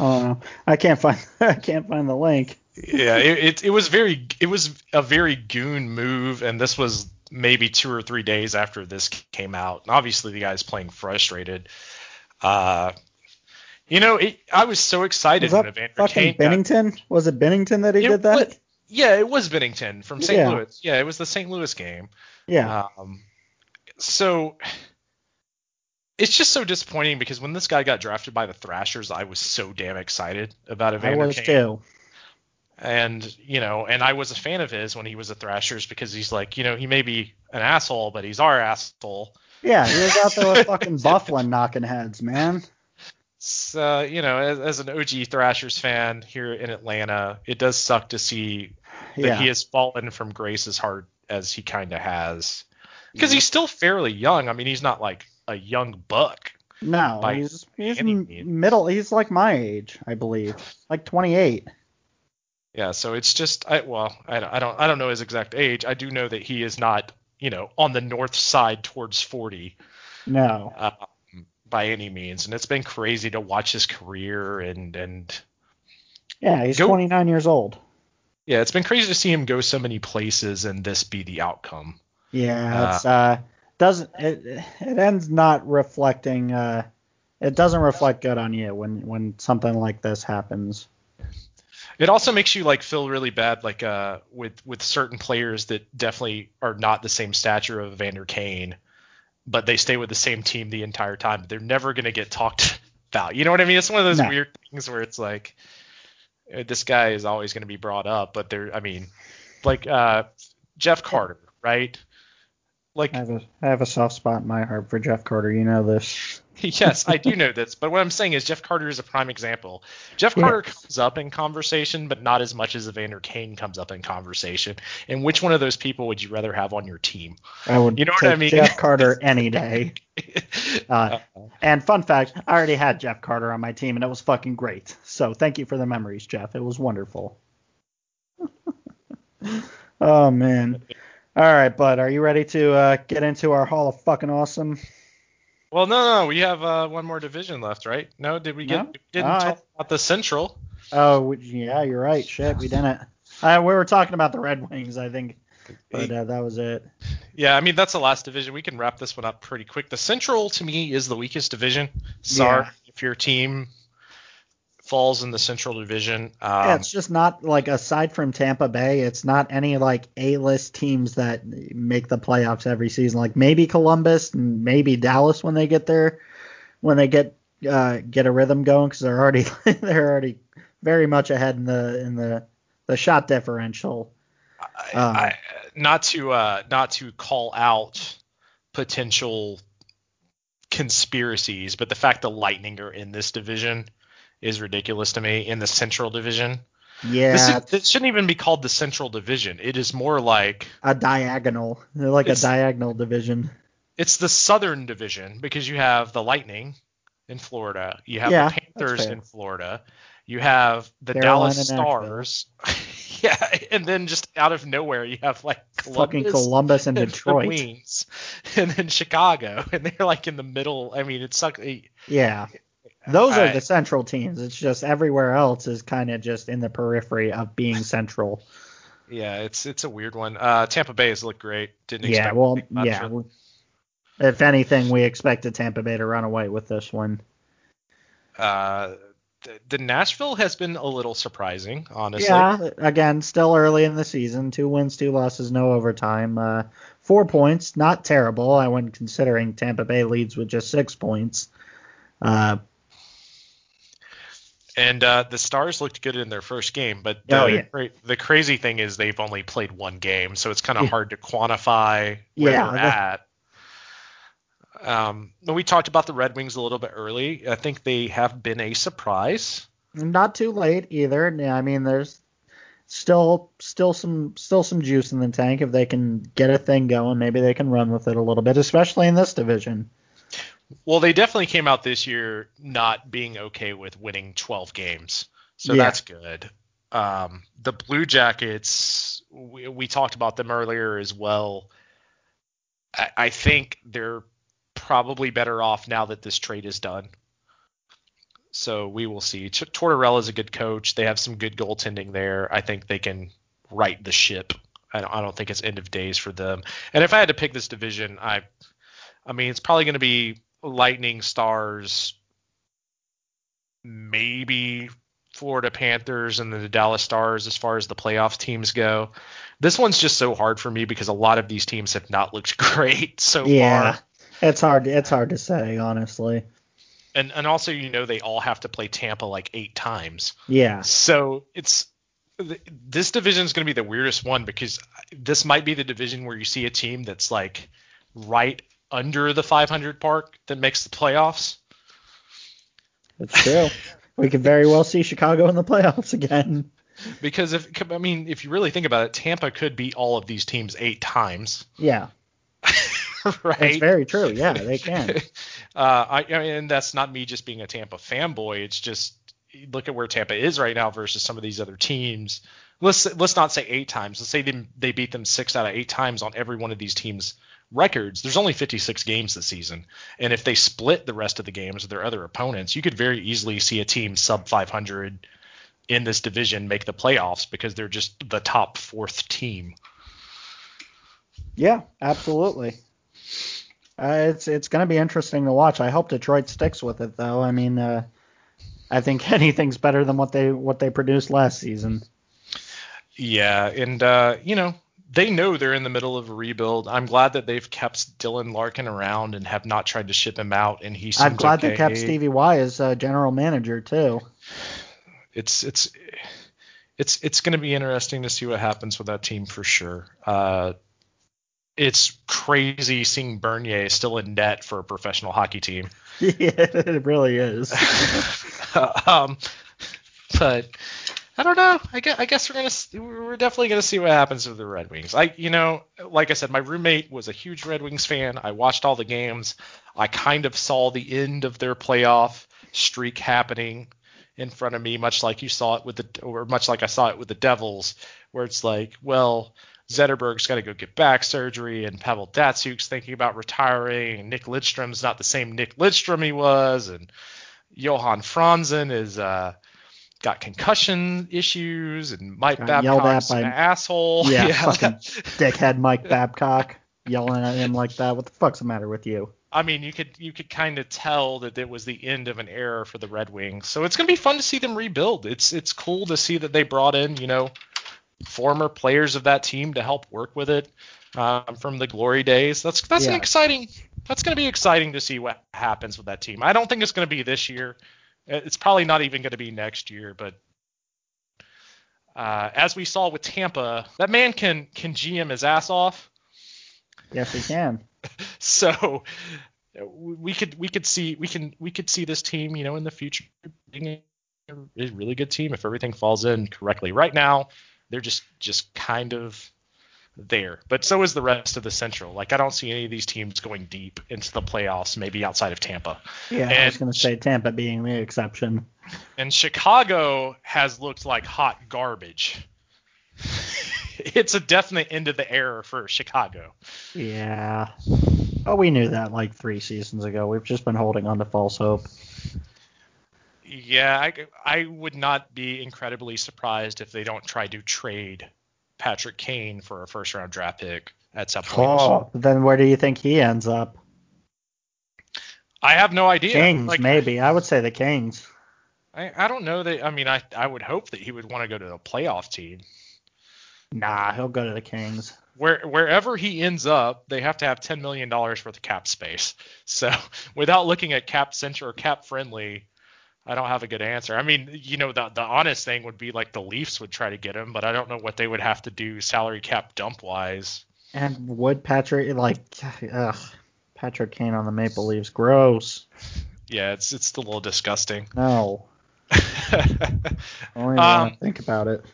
I don't know. I can't find. I can't find the link. yeah, it, it it was very it was a very goon move, and this was maybe two or three days after this came out. And obviously, the guy's playing frustrated. Uh, you know, it, I was so excited Was when that Evander fucking got- Binnington? Was it Binnington that he It did that? yeah, it was Binnington from St. Yeah. Louis. Yeah, it was the St. Louis game. yeah. Um, so it's just so disappointing because when this guy got drafted by the Thrashers, I was so damn excited about Evander. I was Kane. too. And you know, and I was a fan of his when he was a Thrashers because he's like, you know, he may be an asshole, but he's our asshole. Yeah, he was out there with fucking Byfuglien knocking heads, man. So, you know, as, as an OG Thrashers fan here in Atlanta, it does suck to see that Yeah. he has fallen from grace as hard as he kind of has. Because he's still fairly young. I mean, he's not like a young buck. No, he's he's middle. He's like my age, I believe, like 28. Yeah, so it's just I well, I, don't- I don't I don't know his exact age. I do know that he is not, you know, on the north side towards 40 No. uh, by any means, and it's been crazy to watch his career and and Yeah, he's Go- 29 years old. yeah, it's been crazy to see him go so many places and this be the outcome. Yeah, it's uh doesn't it it ends not reflecting uh it doesn't reflect good on you when when something like this happens. It also makes you like feel really bad, like uh, with with certain players that definitely are not the same stature of Vander Kane, but they stay with the same team the entire time. They're never gonna get talked about. You know what I mean? It's one of those No. weird things where it's like uh, this guy is always gonna be brought up, but they're I mean, like uh, Jeff Carter, right? Like I have a I have a soft spot in my heart for Jeff Carter, you know this. yes, I do know this, but what I'm saying is Jeff Carter is a prime example. Jeff. Carter comes up in conversation, but not as much as Evander Kane comes up in conversation. And which one of those people would you rather have on your team? I would You know what I mean? Jeff Carter any day. Uh, and fun fact, I already had Jeff Carter on my team and it was fucking great. So thank you for the memories, Jeff. It was wonderful. oh man. All right, bud, are you ready to uh, get into our Hall of Fucking Awesome? well, no, no, we have uh, one more division left, right? No, did we get? No? We didn't All talk right. about the Central. Oh, yeah, you're right. Shit, we didn't. Uh, we were talking about the Red Wings, I think, but uh, that was it. Yeah, I mean that's the last division. We can wrap this one up pretty quick. The Central to me is the weakest division. Sorry Yeah. if your team falls in the Central Division. Um, yeah, it's just not like aside from Tampa Bay, it's not any like A-list teams that make the playoffs every season. Like maybe Columbus and maybe Dallas when they get there, when they get uh, get a rhythm going because they're already they're already very much ahead in the in the the shot differential. I, Um, I, not to uh, not to call out potential conspiracies, but the fact the Lightning are in this division is ridiculous to me. In the Central Division, Yeah, This, is, this shouldn't even be called the Central Division. It is more like a diagonal. They're like a diagonal division. it's the Southern Division because you have the Lightning in Florida, you have Yeah, the Panthers in Florida, you have the Carolina, Dallas Stars, yeah, and then just out of nowhere you have like Columbus, Fucking Columbus and and Detroit. Queens, and then Chicago, and they're like in the middle. I mean, it's suck. Yeah. Those are I- the central teams. It's just everywhere else is kind of just in the periphery of being central. Yeah, it's it's a weird one. Uh, Tampa Bay has looked great. Didn't yeah, well, yeah. we- If anything, we expected Tampa Bay to run away with this one. Uh, the, the Nashville has been a little surprising, honestly. Yeah, again, still early in the season. Two wins, two losses, no overtime. Uh, four points, not terrible. I when considering Tampa Bay leads with just six points. Uh, And uh, the Stars looked good in their first game, but the, Oh, yeah. the crazy thing is they've only played one game, so it's kind of Yeah. hard to quantify where Yeah, they're at. Um, when we talked about the Red Wings a little bit early. I think they have been a surprise. not too late either. I mean, there's still still some still some juice in the tank if they can get a thing going. Maybe they can run with it a little bit, especially in this division. Well, they definitely came out this year not being okay with winning 12 games, so Yeah. that's good. Um, the Blue Jackets, we, we talked about them earlier as well. I, I think they're probably better off now that this trade is done. So we will see. T- Tortorella is a good coach. They have some good goaltending there. I think they can right the ship. I don't, I don't think it's end of days for them. And if I had to pick this division, I, I mean, it's probably going to be Lightning, Stars, maybe Florida Panthers, and the Dallas Stars as far as the playoff teams go. This one's just so hard for me because a lot of these teams have not looked great so Yeah, far. it's hard. It's hard to say, honestly. And and also you know they all have to play Tampa like eight times. Yeah, So it's this division is going to be the weirdest one because this might be the division where you see a team that's like right under the 500 mark that makes the playoffs. it's true. we could very well see Chicago in the playoffs again. Because if I mean if you really think about it, Tampa could beat all of these teams eight times, Yeah, right? it's very true. Yeah, they can. uh, I, I mean, and that's not me just being a Tampa fanboy. It's just look at where Tampa is right now versus some of these other teams. Let's let's not say eight times. Let's say they, they beat them six out of eight times on every one of these teams' records. There's only 56 games this season, and if they split the rest of the games with their other opponents, you could very easily see a team sub 500 in this division make the playoffs because they're just the top fourth team. Yeah, absolutely. Uh, it's it's going to be interesting to watch. I hope Detroit sticks with it, though. I mean, uh, I think anything's better than what they what they produced last season. Yeah, and uh, you know they know they're in the middle of a rebuild. I'm glad that they've kept Dylan Larkin around and have not tried to ship him out. And he seems I'm glad okay. they kept Stevie Y as uh, general manager too. It's it's it's it's going to be interesting to see what happens with that team for sure. Uh, it's crazy seeing Bernier still in net for a professional hockey team. yeah, it really is. um, but I don't know. I guess, I guess we're gonna we're definitely gonna see what happens with the Red Wings. I you know like I said, my roommate was a huge Red Wings fan. I watched all the games. I kind of saw the end of their playoff streak happening in front of me, much like you saw it with the or much like I saw it with the Devils, where it's like, well. Zetterberg's got to go get back surgery, and Pavel Datsyuk's thinking about retiring, and Nick Lidstrom's not the same Nick Lidstrom he was, and Johan Franzen is uh, got concussion issues, and Mike Got Babcock's an asshole. Yeah, fucking dickhead Mike Babcock yelling at him like that. What the fuck's the matter with you? I mean, you could you could kind of tell that it was the end of an era for the Red Wings. So it's gonna be fun to see them rebuild. It's it's cool to see that they brought in you know former players of that team to help work with it um, from the glory days. That's that's an exciting. That's gonna be exciting to see what happens with that team. I don't think it's gonna be this year. It's probably not even gonna be next year, but. Uh, as we saw with Tampa, that man can can GM his ass off. Yes, he can. so we could we could see we can we could see this team you know in the future being a really good team if everything falls in correctly. Right now, they're just just kind of there. But so is the rest of the Central. Like I don't see any of these teams going deep into the playoffs, maybe outside of Tampa. Yeah, I was going to say Tampa being the exception. And Chicago has looked like hot garbage. it's a definite end of the era for Chicago. Yeah. Oh, we knew that like three seasons ago. We've just been holding on to false hope. Yeah, I, I would not be incredibly surprised if they don't try to trade Patrick Kane for a first round draft pick at some point. Oh, then where do you think he ends up? I have no idea. Kings, like, maybe. I would say the Kings. I, I don't know that. I mean, I I would hope that he would want to go to a playoff team. Nah, he'll go to the Kings. Where wherever he ends up, they have to have ten million dollars worth of cap space. So without looking at cap center or cap friendly, I don't have a good answer. I mean, you know, the the honest thing would be like the Leafs would try to get him, but I don't know what they would have to do salary cap dump wise. And would Patrick like ugh, Patrick Kane on the Maple Leafs? Gross. Yeah, it's it's a little disgusting. No. Only um, think about it.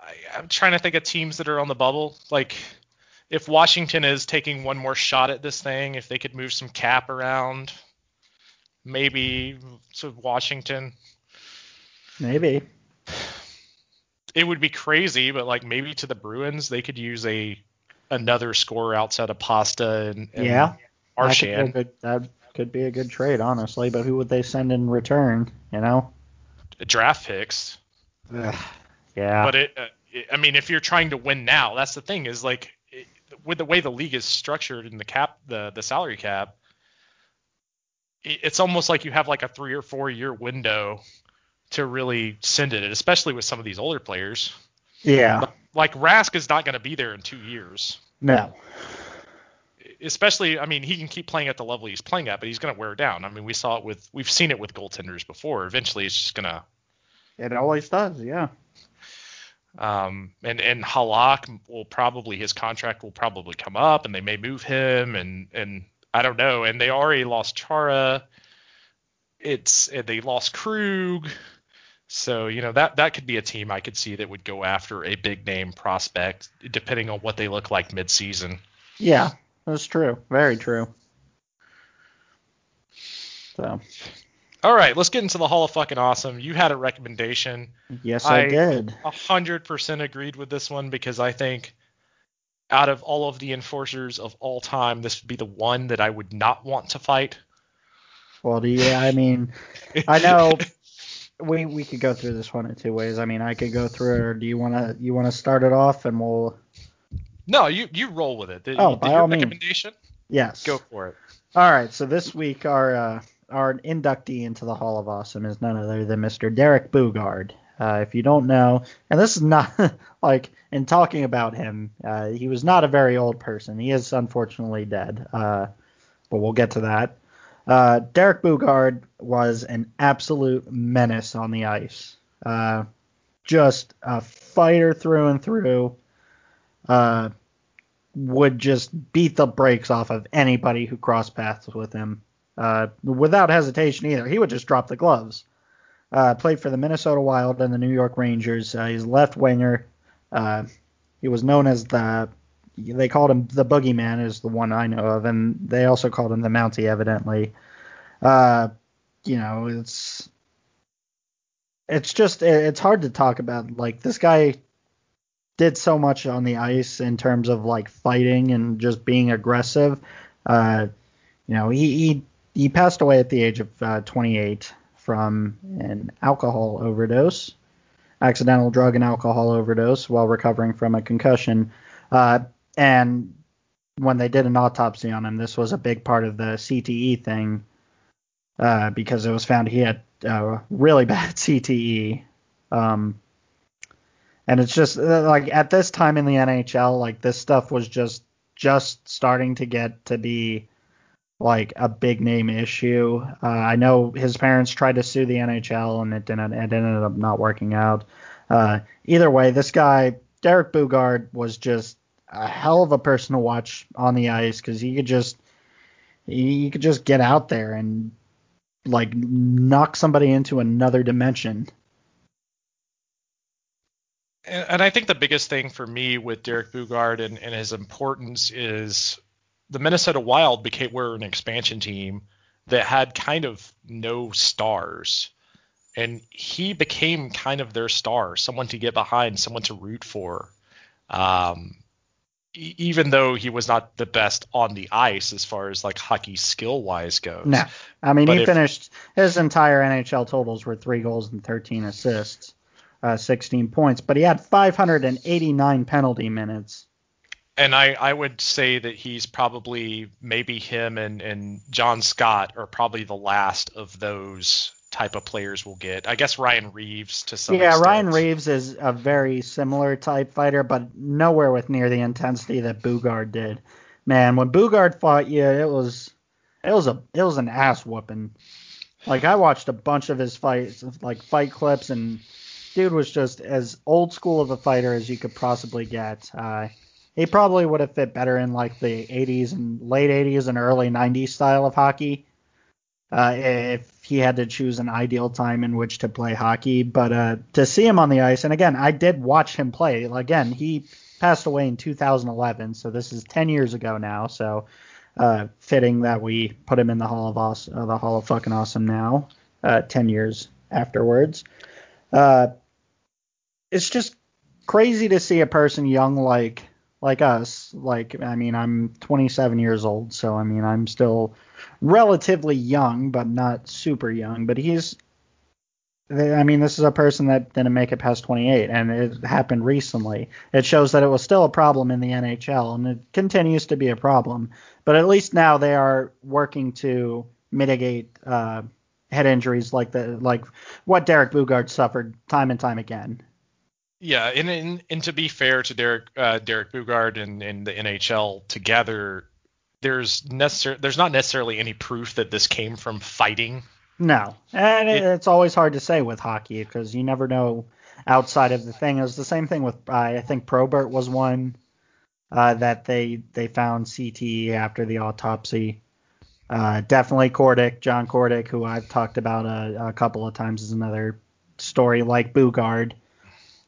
I, I'm trying to think of teams that are on the bubble. Like, if Washington is taking one more shot at this thing, if they could move some cap around, maybe to Washington. Maybe. It would be crazy, but like maybe to the Bruins, they could use a another scorer outside of Pasta and, and yeah, Marchand. That could, good, that could be a good trade, honestly. But who would they send in return? You know, draft picks. Ugh, yeah. But it, uh, it, I mean, if you're trying to win now, that's the thing is like it, with the way the league is structured and the cap, the the salary cap, it's almost like you have like a three or four year window to really send it, especially with some of these older players. Yeah. Like Rask is not going to be there in two years. No. Especially, I mean, he can keep playing at the level he's playing at, but he's going to wear down. I mean, we saw it with, we've seen it with goaltenders before. Eventually, it's just going to. It always does, yeah. Um, and and Halak will probably his contract will probably come up, and they may move him, and and I don't know. And they already lost Chara. It's they lost Krug. So you know that that could be a team I could see that would go after a big name prospect, depending on what they look like midseason. Yeah, that's true. Very true. So. All right, let's get into the Hall of Fucking Awesome. You had a recommendation. Yes, I, I did. hundred percent agreed with this one because I think out of all of the enforcers of all time, this would be the one that I would not want to fight. Well, yeah, I mean, I know we we could go through this one in two ways. I mean, I could go through it, or do you want to you want to start it off and we'll? No, you you roll with it. Did, oh, by all recommendation? Means. Yes. Go for it. All right. So this week our uh, our inductee into the Hall of Awesome is none other than Mr. Derek Boogaard. Uh, if you don't know, and this is not like in talking about him, uh, he was not a very old person. He is unfortunately dead, uh, but we'll get to that. Uh, Derek Boogaard was an absolute menace on the ice. Uh, just a fighter through and through. Uh, would just beat the brakes off of anybody who crossed paths with him without hesitation either. He would just drop the gloves. Uh, played for the Minnesota Wild and the New York Rangers. Uh, he's left winger. Uh, he was known as the they called him the Boogeyman is the one I know of, and they also called him the Mountie evidently. Uh, you know, it's it's just it's hard to talk about. Like this guy did so much on the ice in terms of like fighting and just being aggressive. Uh, you know, he he, he passed away at the age of uh, 28 from an alcohol overdose, accidental drug and alcohol overdose while recovering from a concussion. Uh, and when they did an autopsy on him, this was a big part of the CTE thing uh, because it was found he had uh, really bad CTE. Um, and it's just uh, like at this time in the NHL, like this stuff was just just starting to get to be like a big name issue. Uh, I know his parents tried to sue the NHL and it didn't. It ended up not working out. Uh, either way, this guy Derek Boogaard was just a hell of a person to watch on the ice because he could just he, could just get out there and like knock somebody into another dimension. And, I think the biggest thing for me with Derek Boogaard and, and his importance is the Minnesota Wild became were an expansion team that had kind of no stars. And he became kind of their star, someone to get behind, someone to root for. Um, e- even though he was not the best on the ice as far as like hockey skill wise goes. No, I mean But he if- finished his entire NHL totals were three goals and 13 assists, uh, 16 points, but he had 589 penalty minutes. And I, I would say that he's probably maybe him and, and John Scott are probably the last of those type of players we'll get. I guess Ryan Reaves to some yeah, extent. Ryan Reaves is a very similar type fighter, but nowhere with near the intensity that Boogaard did. Man, when Boogaard fought you, it was it was a it was an ass whooping. Like I watched a bunch of his fights, like fight clips, and dude was just as old school of a fighter as you could possibly get. Uh, he probably would have fit better in like the 80s and late 80s and early 90s style of hockey uh, if he had to choose an ideal time in which to play hockey. But uh, to see him on the ice, and again, I did watch him play. Again, he passed away in 2011, so this is 10 years ago now. So uh, fitting that we put him in the Hall of uh, the Hall of fucking awesome now, uh, 10 years afterwards. Uh, it's just crazy to see a person young like like us. Like I mean, I'm 27 years old, so I mean, I'm still relatively young, but not super young. But he's, I mean, this is a person that didn't make it past 28, and it happened recently. It shows that it was still a problem in the NHL, and it continues to be a problem. But at least now they are working to mitigate uh, head injuries like the like what Derek Boogaard suffered time and time again. Yeah, and, and and to be fair to Derek uh, Derek Boogaard and, and the NHL together, there's necessar- there's not necessarily any proof that this came from fighting. No, and it, It- it's always hard to say with hockey because you never know outside of the thing. It was the same thing with uh, I think Probert was one uh, that they they found CTE after the autopsy. Uh, definitely Kordic, John Kordic, who I've talked about a, a couple of times, is another story like Boogaard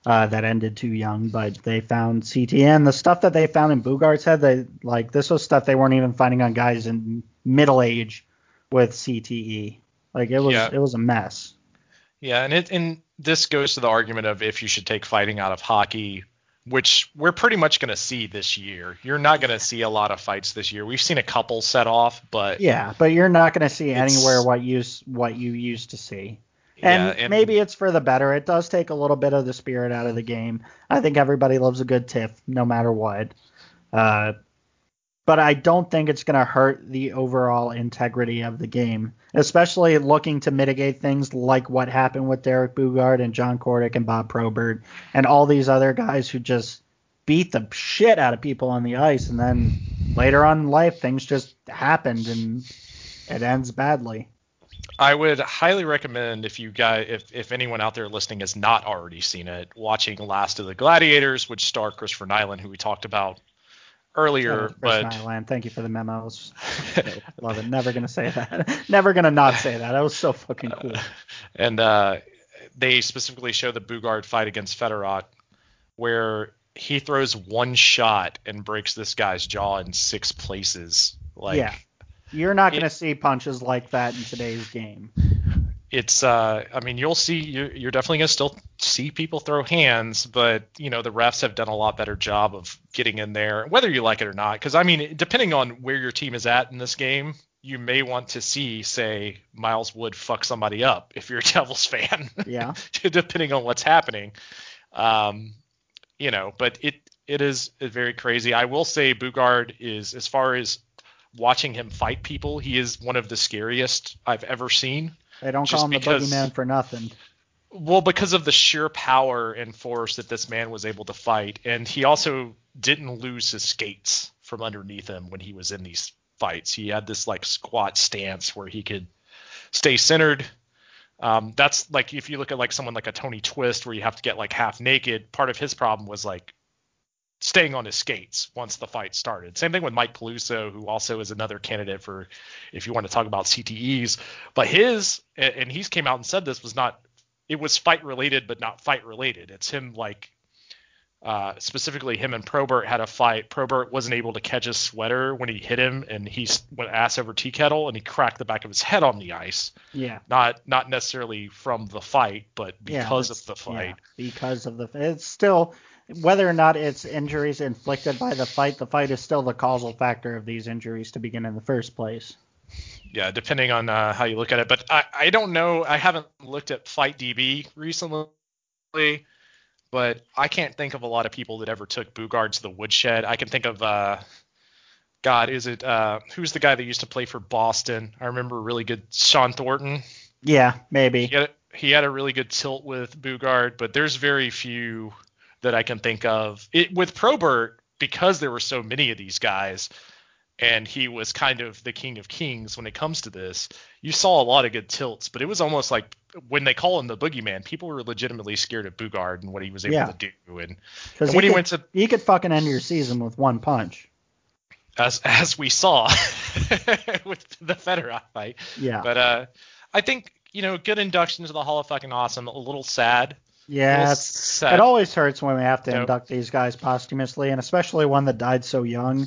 uh, that ended too young, but they found CTE and the stuff that they found in Boogaard's head. They like this was stuff they weren't even finding on guys in middle age with CTE. Like it was Yeah. it was a mess. Yeah, and it and this goes to the argument of if you should take fighting out of hockey, which we're pretty much going to see this year. You're not going to see a lot of fights this year. We've seen a couple set off, but Yeah, but you're not going to see anywhere what you what you used to see. Yeah, And, maybe it's for the better. It does take a little bit of the spirit out of the game. I think everybody loves a good tiff, no matter what. Uh, but I don't think it's going to hurt the overall integrity of the game, especially looking to mitigate things like what happened with Derek Boogaard and John Kordic and Bob Probert and all these other guys who just beat the shit out of people on the ice, and then later on in life things just happened and it ends badly. I would highly recommend if you guys, if if anyone out there listening has not already seen it, watching Last of the Gladiators, which star Christopher Nilan, who we talked about earlier. Chris but Nilan, thank you for the memos. Love it. Never gonna say that. Never gonna not say that. That was so fucking cool. and uh, they specifically show the Boogaard fight against Fedoruk, where he throws one shot and breaks this guy's jaw in six places. Like yeah. You're not gonna see punches like that in today's game. it's uh I mean you'll see you're, you're definitely gonna still see people throw hands, but you know the refs have done a lot better job of getting in there, whether you like it or not. Because I mean, depending on where your team is at in this game, you may want to see say Miles Wood fuck somebody up if you're a Devils fan. Yeah. depending on what's happening. Um, you know, but it it is very crazy. I will say Boogaard is as far as watching him fight people, he is one of the scariest I've ever seen. They don't call him the because- boogeyman for nothing. Well, because of the sheer power and force that this man was able to fight, and he also didn't lose his skates from underneath him when he was in these fights. He had this like squat stance where he could stay centered. Um, that's like if you look at like someone like a Tony Twist where you have to get like half naked. Part of his problem was like staying on his skates once the fight started. Same thing with Mike Peluso, who also is another candidate for if you want to talk about CTEs. But his and he's came out and said this was not it was fight related but not fight related. It's him like uh, specifically him and Probert had a fight. Probert wasn't able to catch his sweater when he hit him, and he went ass over tea kettle, and he cracked the back of his head on the ice. Yeah. Not not necessarily from the fight, but because yeah, of the fight. Yeah, because of the it's still whether or not it's injuries inflicted by the fight, the fight is still the causal factor of these injuries to begin in the first place. Yeah, depending on uh, how you look at it, but I I don't know. I haven't looked at Fight DB recently but I can't think of a lot of people that ever took Boogaard to the woodshed. I can think of uh, God, is it uh, who's the guy that used to play for Boston? I remember really good Shawn Thornton. Yeah, maybe. He had, he had a really good tilt with Boogaard, but there's very few that I can think of. It, with Probert, because there were so many of these guys, and he was kind of the king of kings when it comes to this. You saw a lot of good tilts, but it was almost like when they call him the boogeyman, people were legitimately scared of Boogaard and what he was able Yeah. to do. And, and when he, could, went to, he could fucking end your season with one punch. as as we saw with the Fedoruk fight, Yeah. but uh, I think you know, good induction to the Hall of Fucking Awesome. A little sad. Yeah, it always hurts when we have to Yep. induct these guys posthumously, and especially one that died so young.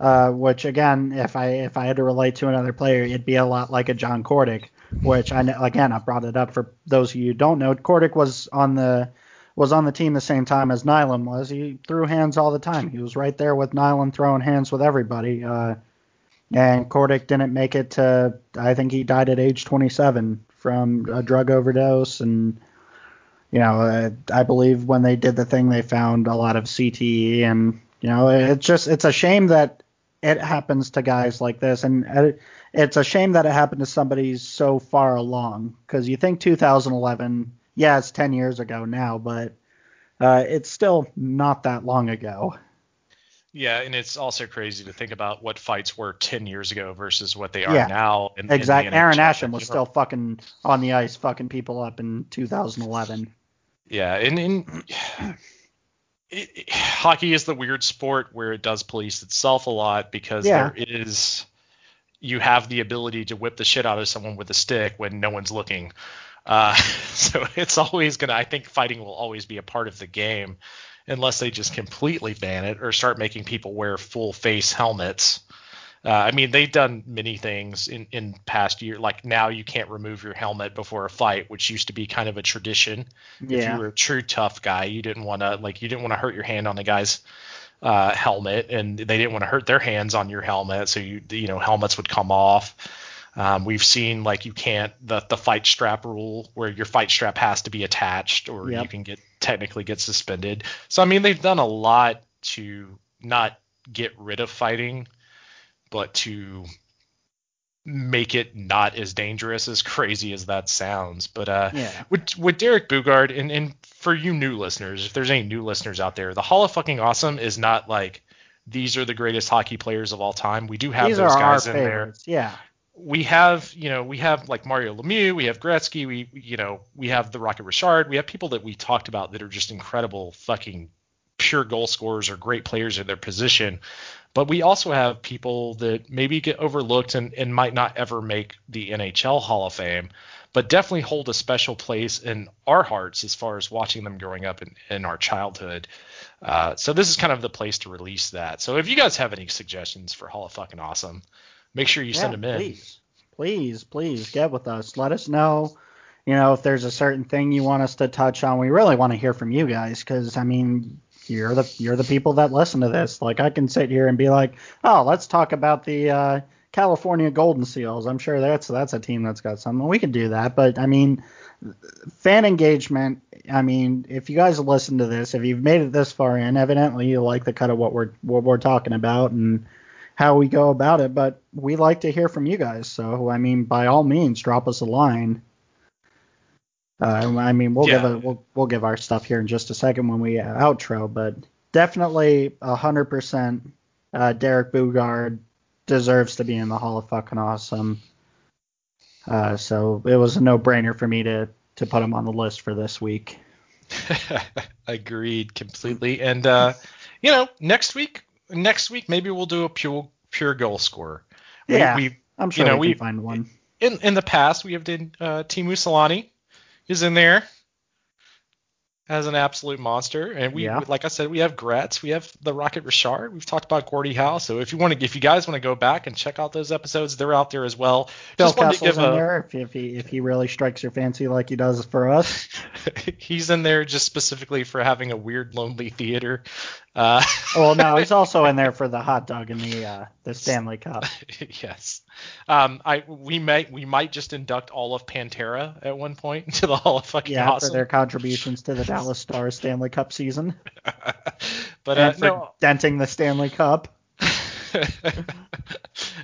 Uh, which again, if I if I had to relate to another player, it'd be a lot like a John Kordic. Which I know, again I brought it up for those of you who don't know. Kordic was on the was on the team the same time as Nilan was. He threw hands all the time. He was right there with Nilan throwing hands with everybody. Uh, and Kordic didn't make it to. I think he died at age 27 from a drug overdose and you know, uh, I believe when they did the thing, they found a lot of CTE, and you know, it's just it's a shame that it happens to guys like this, and uh, it's a shame that it happened to somebody so far along. Because you think 2011, yeah, it's 10 years ago now, but uh, it's still not that long ago. Yeah, and it's also crazy to think about what fights were 10 years ago versus what they are Yeah, now. In, in Exactly. Aaron Asham was still fucking on the ice, fucking people up in 2011. Yeah, and, it- hockey is the weird sport where it does police itself a lot because Yeah. there is you have the ability to whip the shit out of someone with a stick when no one's looking. Uh, so it's always gonna. I think fighting will always be a part of the game, unless they just completely ban it or start making people wear full face helmets. Uh, I mean, they've done many things in in past year. Like now, you can't remove your helmet before a fight, which used to be kind of a tradition if you were a true tough guy, you didn't want to like you didn't want to hurt your hand on the guy's uh, helmet, and they didn't want to hurt their hands on your helmet, so you you know helmets would come off. Um, we've seen like you can't the the fight strap rule where your fight strap has to be attached or you can get technically get suspended. So I mean they've done a lot to not get rid of fighting, but to make it not as dangerous as crazy as that sounds. But uh, Yeah. with with Derek Boogaard and and for you new listeners, if there's any new listeners out there, the Hall of Fucking Awesome is not like these are the greatest hockey players of all time. We do have These those guys in there. Yeah. We have, you know, we have like Mario Lemieux, we have Gretzky, we, you know, we have the Rocket Richard, we have people that we talked about that are just incredible fucking pure goal scorers or great players in their position. But we also have people that maybe get overlooked and, and might not ever make the NHL Hall of Fame, but definitely hold a special place in our hearts as far as watching them growing up in, in our childhood. Uh, so this is kind of the place to release that. So if you guys have any suggestions for Hall of Fucking Awesome, make sure you send them in. Please, please, please get with us. Let us know. You know, if there's a certain thing you want us to touch on, we really want to hear from you guys because I mean, you're the you're the people that listen to this. Like, I can sit here and be like, oh, let's talk about the uh, California Golden Seals. I'm sure that's that's a team that's got something. We can do that, but I mean, fan engagement. I mean, if you guys listen to this, if you've made it this far in, evidently you like the cut of what we're what we're talking about and how we go about it, but we like to hear from you guys. So, I mean, by all means, drop us a line. Uh, I mean, we'll give a we'll, we'll give our stuff here in just a second when we uh, outro, but definitely a hundred percent, uh, Derek Boogaard deserves to be in the Hall of Fucking Awesome. Uh, so it was a no-brainer for me to to put him on the list for this week. Agreed completely. And uh, you know, next week, next week maybe we'll do a pure pure goal scorer. We- Yeah. we I'm sure you know, we we- can find one. in in the past we have done uh, Teemu Selanne is in there as an absolute monster, and we Yeah. like I said we have Gretz, we have the Rocket Richard, we've talked about Gordie Howe. So if you want to, if you guys want to go back and check out those episodes, they're out there as well. Phil Just give in a there if, if he if he really strikes your fancy like he does for us. he's in there just specifically for having a weird lonely theater. Uh, Well, no, he's also in there for the hot dog and the uh, the Stanley Cup. yes. Um, I we might we might just induct all of Pantera at one point into the Hall of Fucking Yeah, Awesome. for their contributions to the Dallas Stars Stanley Cup season but uh, for no, denting the Stanley Cup.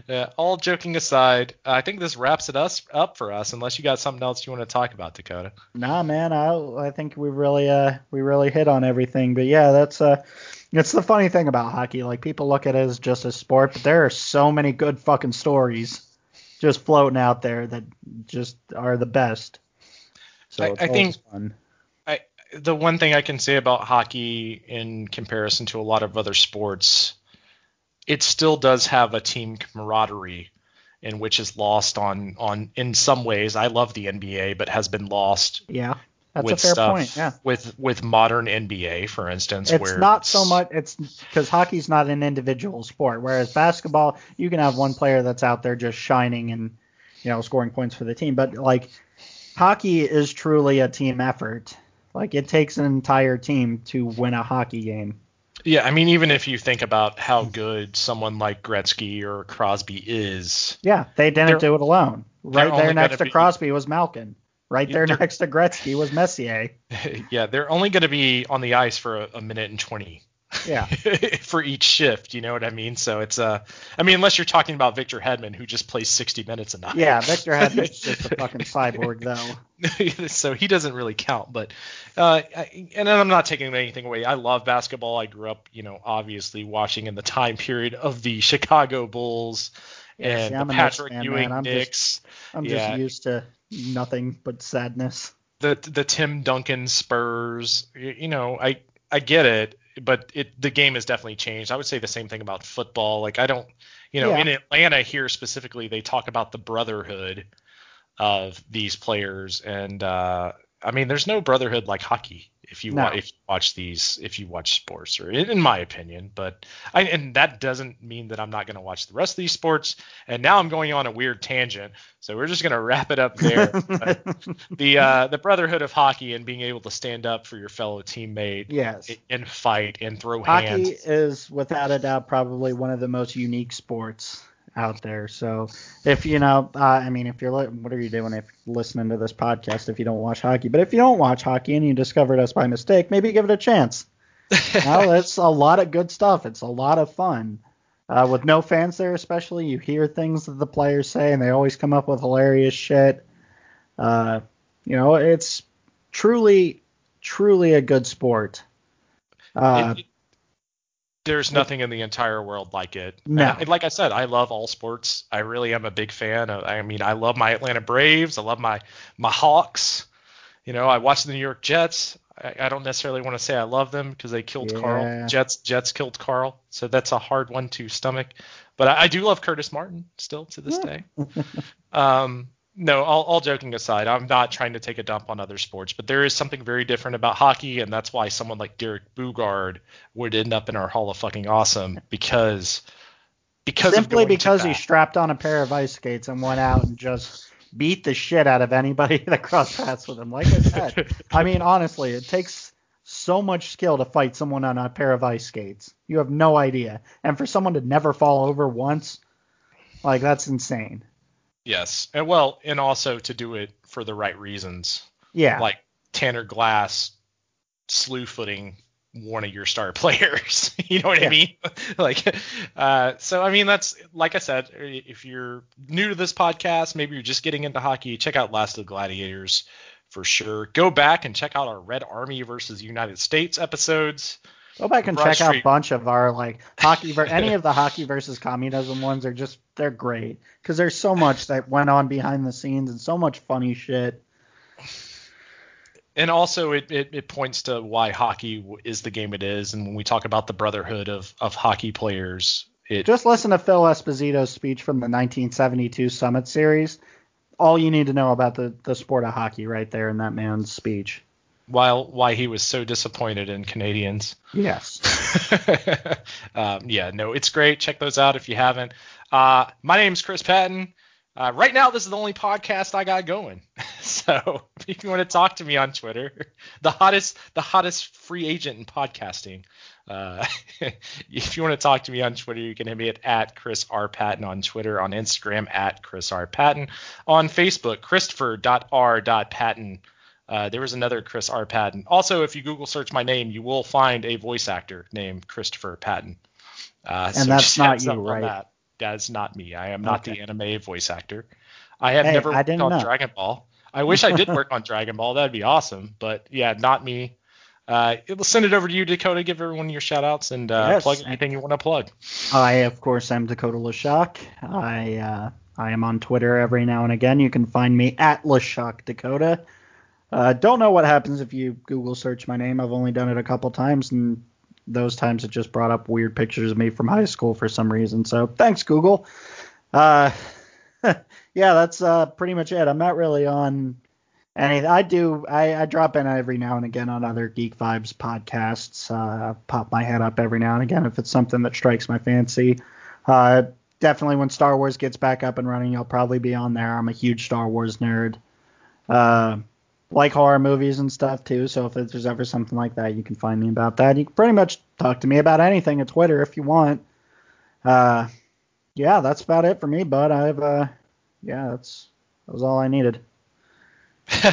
yeah, all joking aside, I think this wraps it us up for us. Unless you got something else you want to talk about, Dakota. Nah, man, I I think we really uh we really hit on everything. But yeah, that's uh it's the funny thing about hockey. Like people look at it as just a sport, but there are so many good fucking stories just floating out there that just are the best. So I- it's I think- fun. The one thing I can say about hockey in comparison to a lot of other sports, it still does have a team camaraderie, in which is lost on on in some ways. I love the NBA, but has been lost Yeah, that's with a fair stuff point. Yeah. with with modern NBA, for instance. It's not so much it's because hockey's not an individual sport, whereas basketball you can have one player that's out there just shining and you know scoring points for the team, but like hockey is truly a team effort. Like it takes an entire team to win a hockey game. Yeah, I mean, even if you think about how good someone like Gretzky or Crosby is, Yeah, they didn't do it alone. Right there next to be- Crosby was Malkin. Right there they're- next to Gretzky was Messier. yeah, they're only going to be on the ice for a, a minute and 20 Yeah. for each shift. You know what I mean? So it's uh, I mean, unless you're talking about Victor Hedman, who just plays 60 minutes a night. Yeah, Victor Hedman's just a fucking cyborg though. so he doesn't really count. But uh, I, and I'm not taking anything away. I love basketball. I grew up, you know, obviously watching in the time period of the Chicago Bulls Yeah, and see, the Knicks Patrick fan, Ewing man. I'm just- I'm Yeah. just used to nothing but sadness. the the Tim Duncan Spurs. You know, I I get it, but it the game has definitely changed. I would say the same thing about football. Like I don't, you know, Yeah. in Atlanta here specifically, they talk about the brotherhood of these players, and uh, I mean, there's no brotherhood like hockey. If you No. wa- if you watch these, if you watch sports, or in, in my opinion, but I and that doesn't mean that I'm not going to watch the rest of these sports. And now I'm going on a weird tangent, so we're just going to wrap it up there. The uh, the brotherhood of hockey and being able to stand up for your fellow teammate yes. and fight and throw Hockey hands. is without a doubt probably one of the most unique sports out there. So if you know, uh, I mean, if you're li- what are you doing if listening to this podcast if you don't watch hockey? But if you don't watch hockey and you discovered us by mistake, maybe give it a chance. no, it's a lot of good stuff. It's a lot of fun. Uh, with no fans there, especially, you hear things that the players say, and they always come up with hilarious shit. Uh, you know, it's truly, truly a good sport. Uh, It- there's nothing in the entire world like it. No. And like I said, I love all sports. I really am a big fan. Of, I mean, I love my Atlanta Braves. I love my my Hawks. You know, I watch the New York Jets. I, I don't necessarily want to say I love them because they killed Yeah. Carl. Jets Jets killed Carl, so that's a hard one to stomach. But I, I do love Curtis Martin still to this day. Um, no, all, all joking aside, I'm not trying to take a dump on other sports, but there is something very different about hockey, and that's why someone like Derek Boogaard would end up in our Hall of Fucking Awesome because because simply because he strapped on a pair of ice skates and went out and just beat the shit out of anybody that crossed paths with him. Like I said, I mean, honestly, it takes so much skill to fight someone on a pair of ice skates. You have no idea. And for someone to never fall over once, like that's insane. Yes, and well, and also to do it for the right reasons, Yeah. like Tanner Glass slew footing one of your star players. you know what Yeah. I mean? like, uh, so I mean that's like I said, if you're new to this podcast, maybe you're just getting into hockey, check out Last of the Gladiators for sure. Go back and check out our Red Army versus United States episodes. Go back and Broad check out a bunch of our like hockey ver- any of the hockey versus communism ones are just they're great because there's so much that went on behind the scenes and so much funny shit. and also it, it, it points to why hockey is the game it is. And when we talk about the brotherhood of, of hockey players, it Just listen to Phil Esposito's speech from the 1972 Summit Series. All you need to know about the, the sport of hockey right there in that man's speech. while why he was so disappointed in Canadians. Yes. um, yeah, no, it's great. Check those out if you haven't. Uh, my name's Chris Patton. Uh, right now, this is the only podcast I got going. so if you want to talk to me on Twitter, the hottest, the hottest free agent in podcasting. Uh, if you want to talk to me on Twitter, you can hit me at, at Chris R. Patton on Twitter, on Instagram at Chris R. Patton, on Facebook, Christopher.R.Patton. Uh, there was another Chris R. Patton. Also, if you Google search my name, you will find a voice actor named Christopher Patton. Uh, And that's not you, right? That. That's not me. I am not Okay. the anime voice actor. I have Hey, never worked on know. Dragon Ball. I wish I did work on Dragon Ball. That'd be awesome. But yeah, not me. Uh, we'll send it over to you, Dakota. Give everyone your shout outs and uh, Yes. plug anything you want to plug. I, of course, am Dakota Lashock. I uh, I am on Twitter every now and again. You can find me at Lashock Dakota. Uh, don't know what happens if you Google search my name. I've only done it a couple times, and those times it just brought up weird pictures of me from high school for some reason. So thanks, Google. Uh, yeah, that's uh, pretty much it. I'm not really on any. I do. I, I drop in every now and again on other Geek Vibes podcasts. Uh, pop my head up every now and again if it's something that strikes my fancy. Uh, definitely when Star Wars gets back up and running, I'll probably be on there. I'm a huge Star Wars nerd. Uh, like horror movies and stuff too. So if there's ever something like that, you can find me about that. You can pretty much talk to me about anything at Twitter if you want. Uh, yeah, that's about it for me, bud. I've uh, yeah, that's that was all I needed.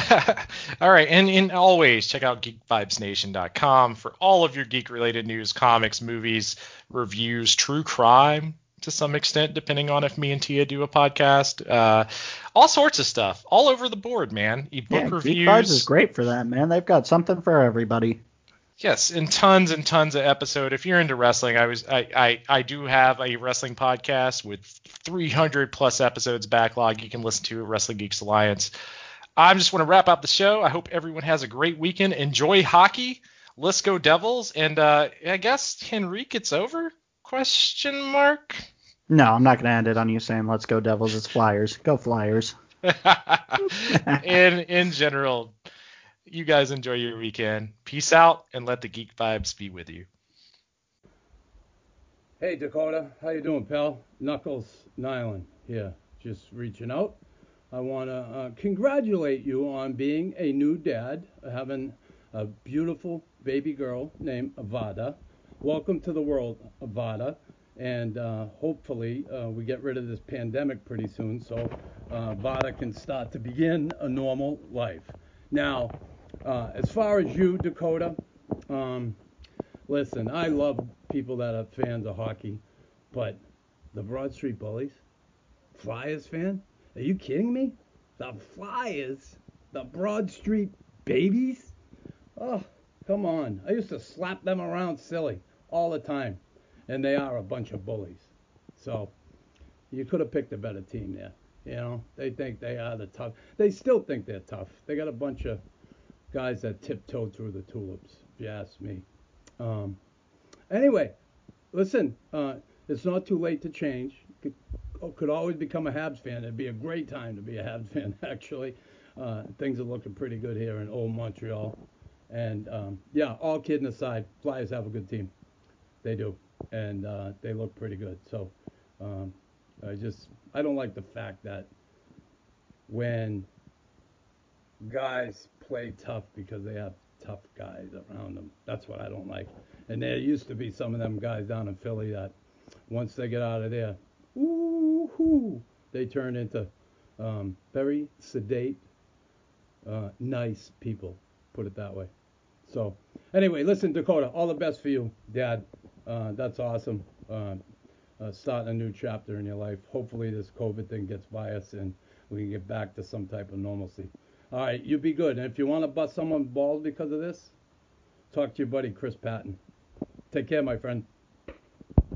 all right, and, and always check out geekvibesnation.com for all of your geek related news, comics, movies, reviews, true crime to some extent, depending on if me and Tia do a podcast. Uh, all sorts of stuff, all over the board, man. Ebook Yeah, reviews. Vibes is great for that, man. They've got something for everybody. Yes, and tons and tons of episode. If you're into wrestling, I was I, I I do have a wrestling podcast with 300 plus episodes backlog. You can listen to at Wrestling Geeks Alliance. I just want to wrap up the show. I hope everyone has a great weekend. Enjoy hockey. Let's go Devils. And uh, I guess Henrique, it's over? Question mark. No, I'm not gonna end it on you saying "Let's go Devils." It's Flyers. Go Flyers. in in general, you guys enjoy your weekend. Peace out, and let the geek vibes be with you. Hey Dakota, how you doing, pal? Knuckles Nilan here, just reaching out. I want to uh, congratulate you on being a new dad, having a beautiful baby girl named Avada. Welcome to the world, Avada, and uh, hopefully uh, we get rid of this pandemic pretty soon, so uh, Avada can start to begin a normal life. Now, uh, as far as you, Dakota, um, Listen, I love people that are fans of hockey, but the Broad Street Bullies, Flyers fan? Are you kidding me? The Flyers? The Broad Street Babies? Oh, come on. I used to slap them around silly all the time, and they are a bunch of bullies. So, you could have picked a better team there. You know, they think they are the tough. They still think they're tough. They got a bunch of guys that tiptoe through the tulips, if you ask me. Um, anyway, listen, uh, it's not too late to change. Could, could always become a Habs fan. It'd be a great time to be a Habs fan, actually. Uh, things are looking pretty good here in old Montreal. And um, yeah, all kidding aside, Flyers have a good team. They do, and uh, they look pretty good. So um, I just I don't like the fact that when guys play tough because they have tough guys around them. That's what I don't like. And there used to be some of them guys down in Philly that once they get out of there, ooh, they turn into um, very sedate, uh, nice people. Put it that way. So, anyway, listen, Dakota, all the best for you, Dad. Uh, that's awesome. Uh, uh, starting a new chapter in your life. Hopefully, this COVID thing gets by us and we can get back to some type of normalcy. All right, you be good. And if you want to bust someone balls because of this, talk to your buddy Chris Patton. Take care, my friend.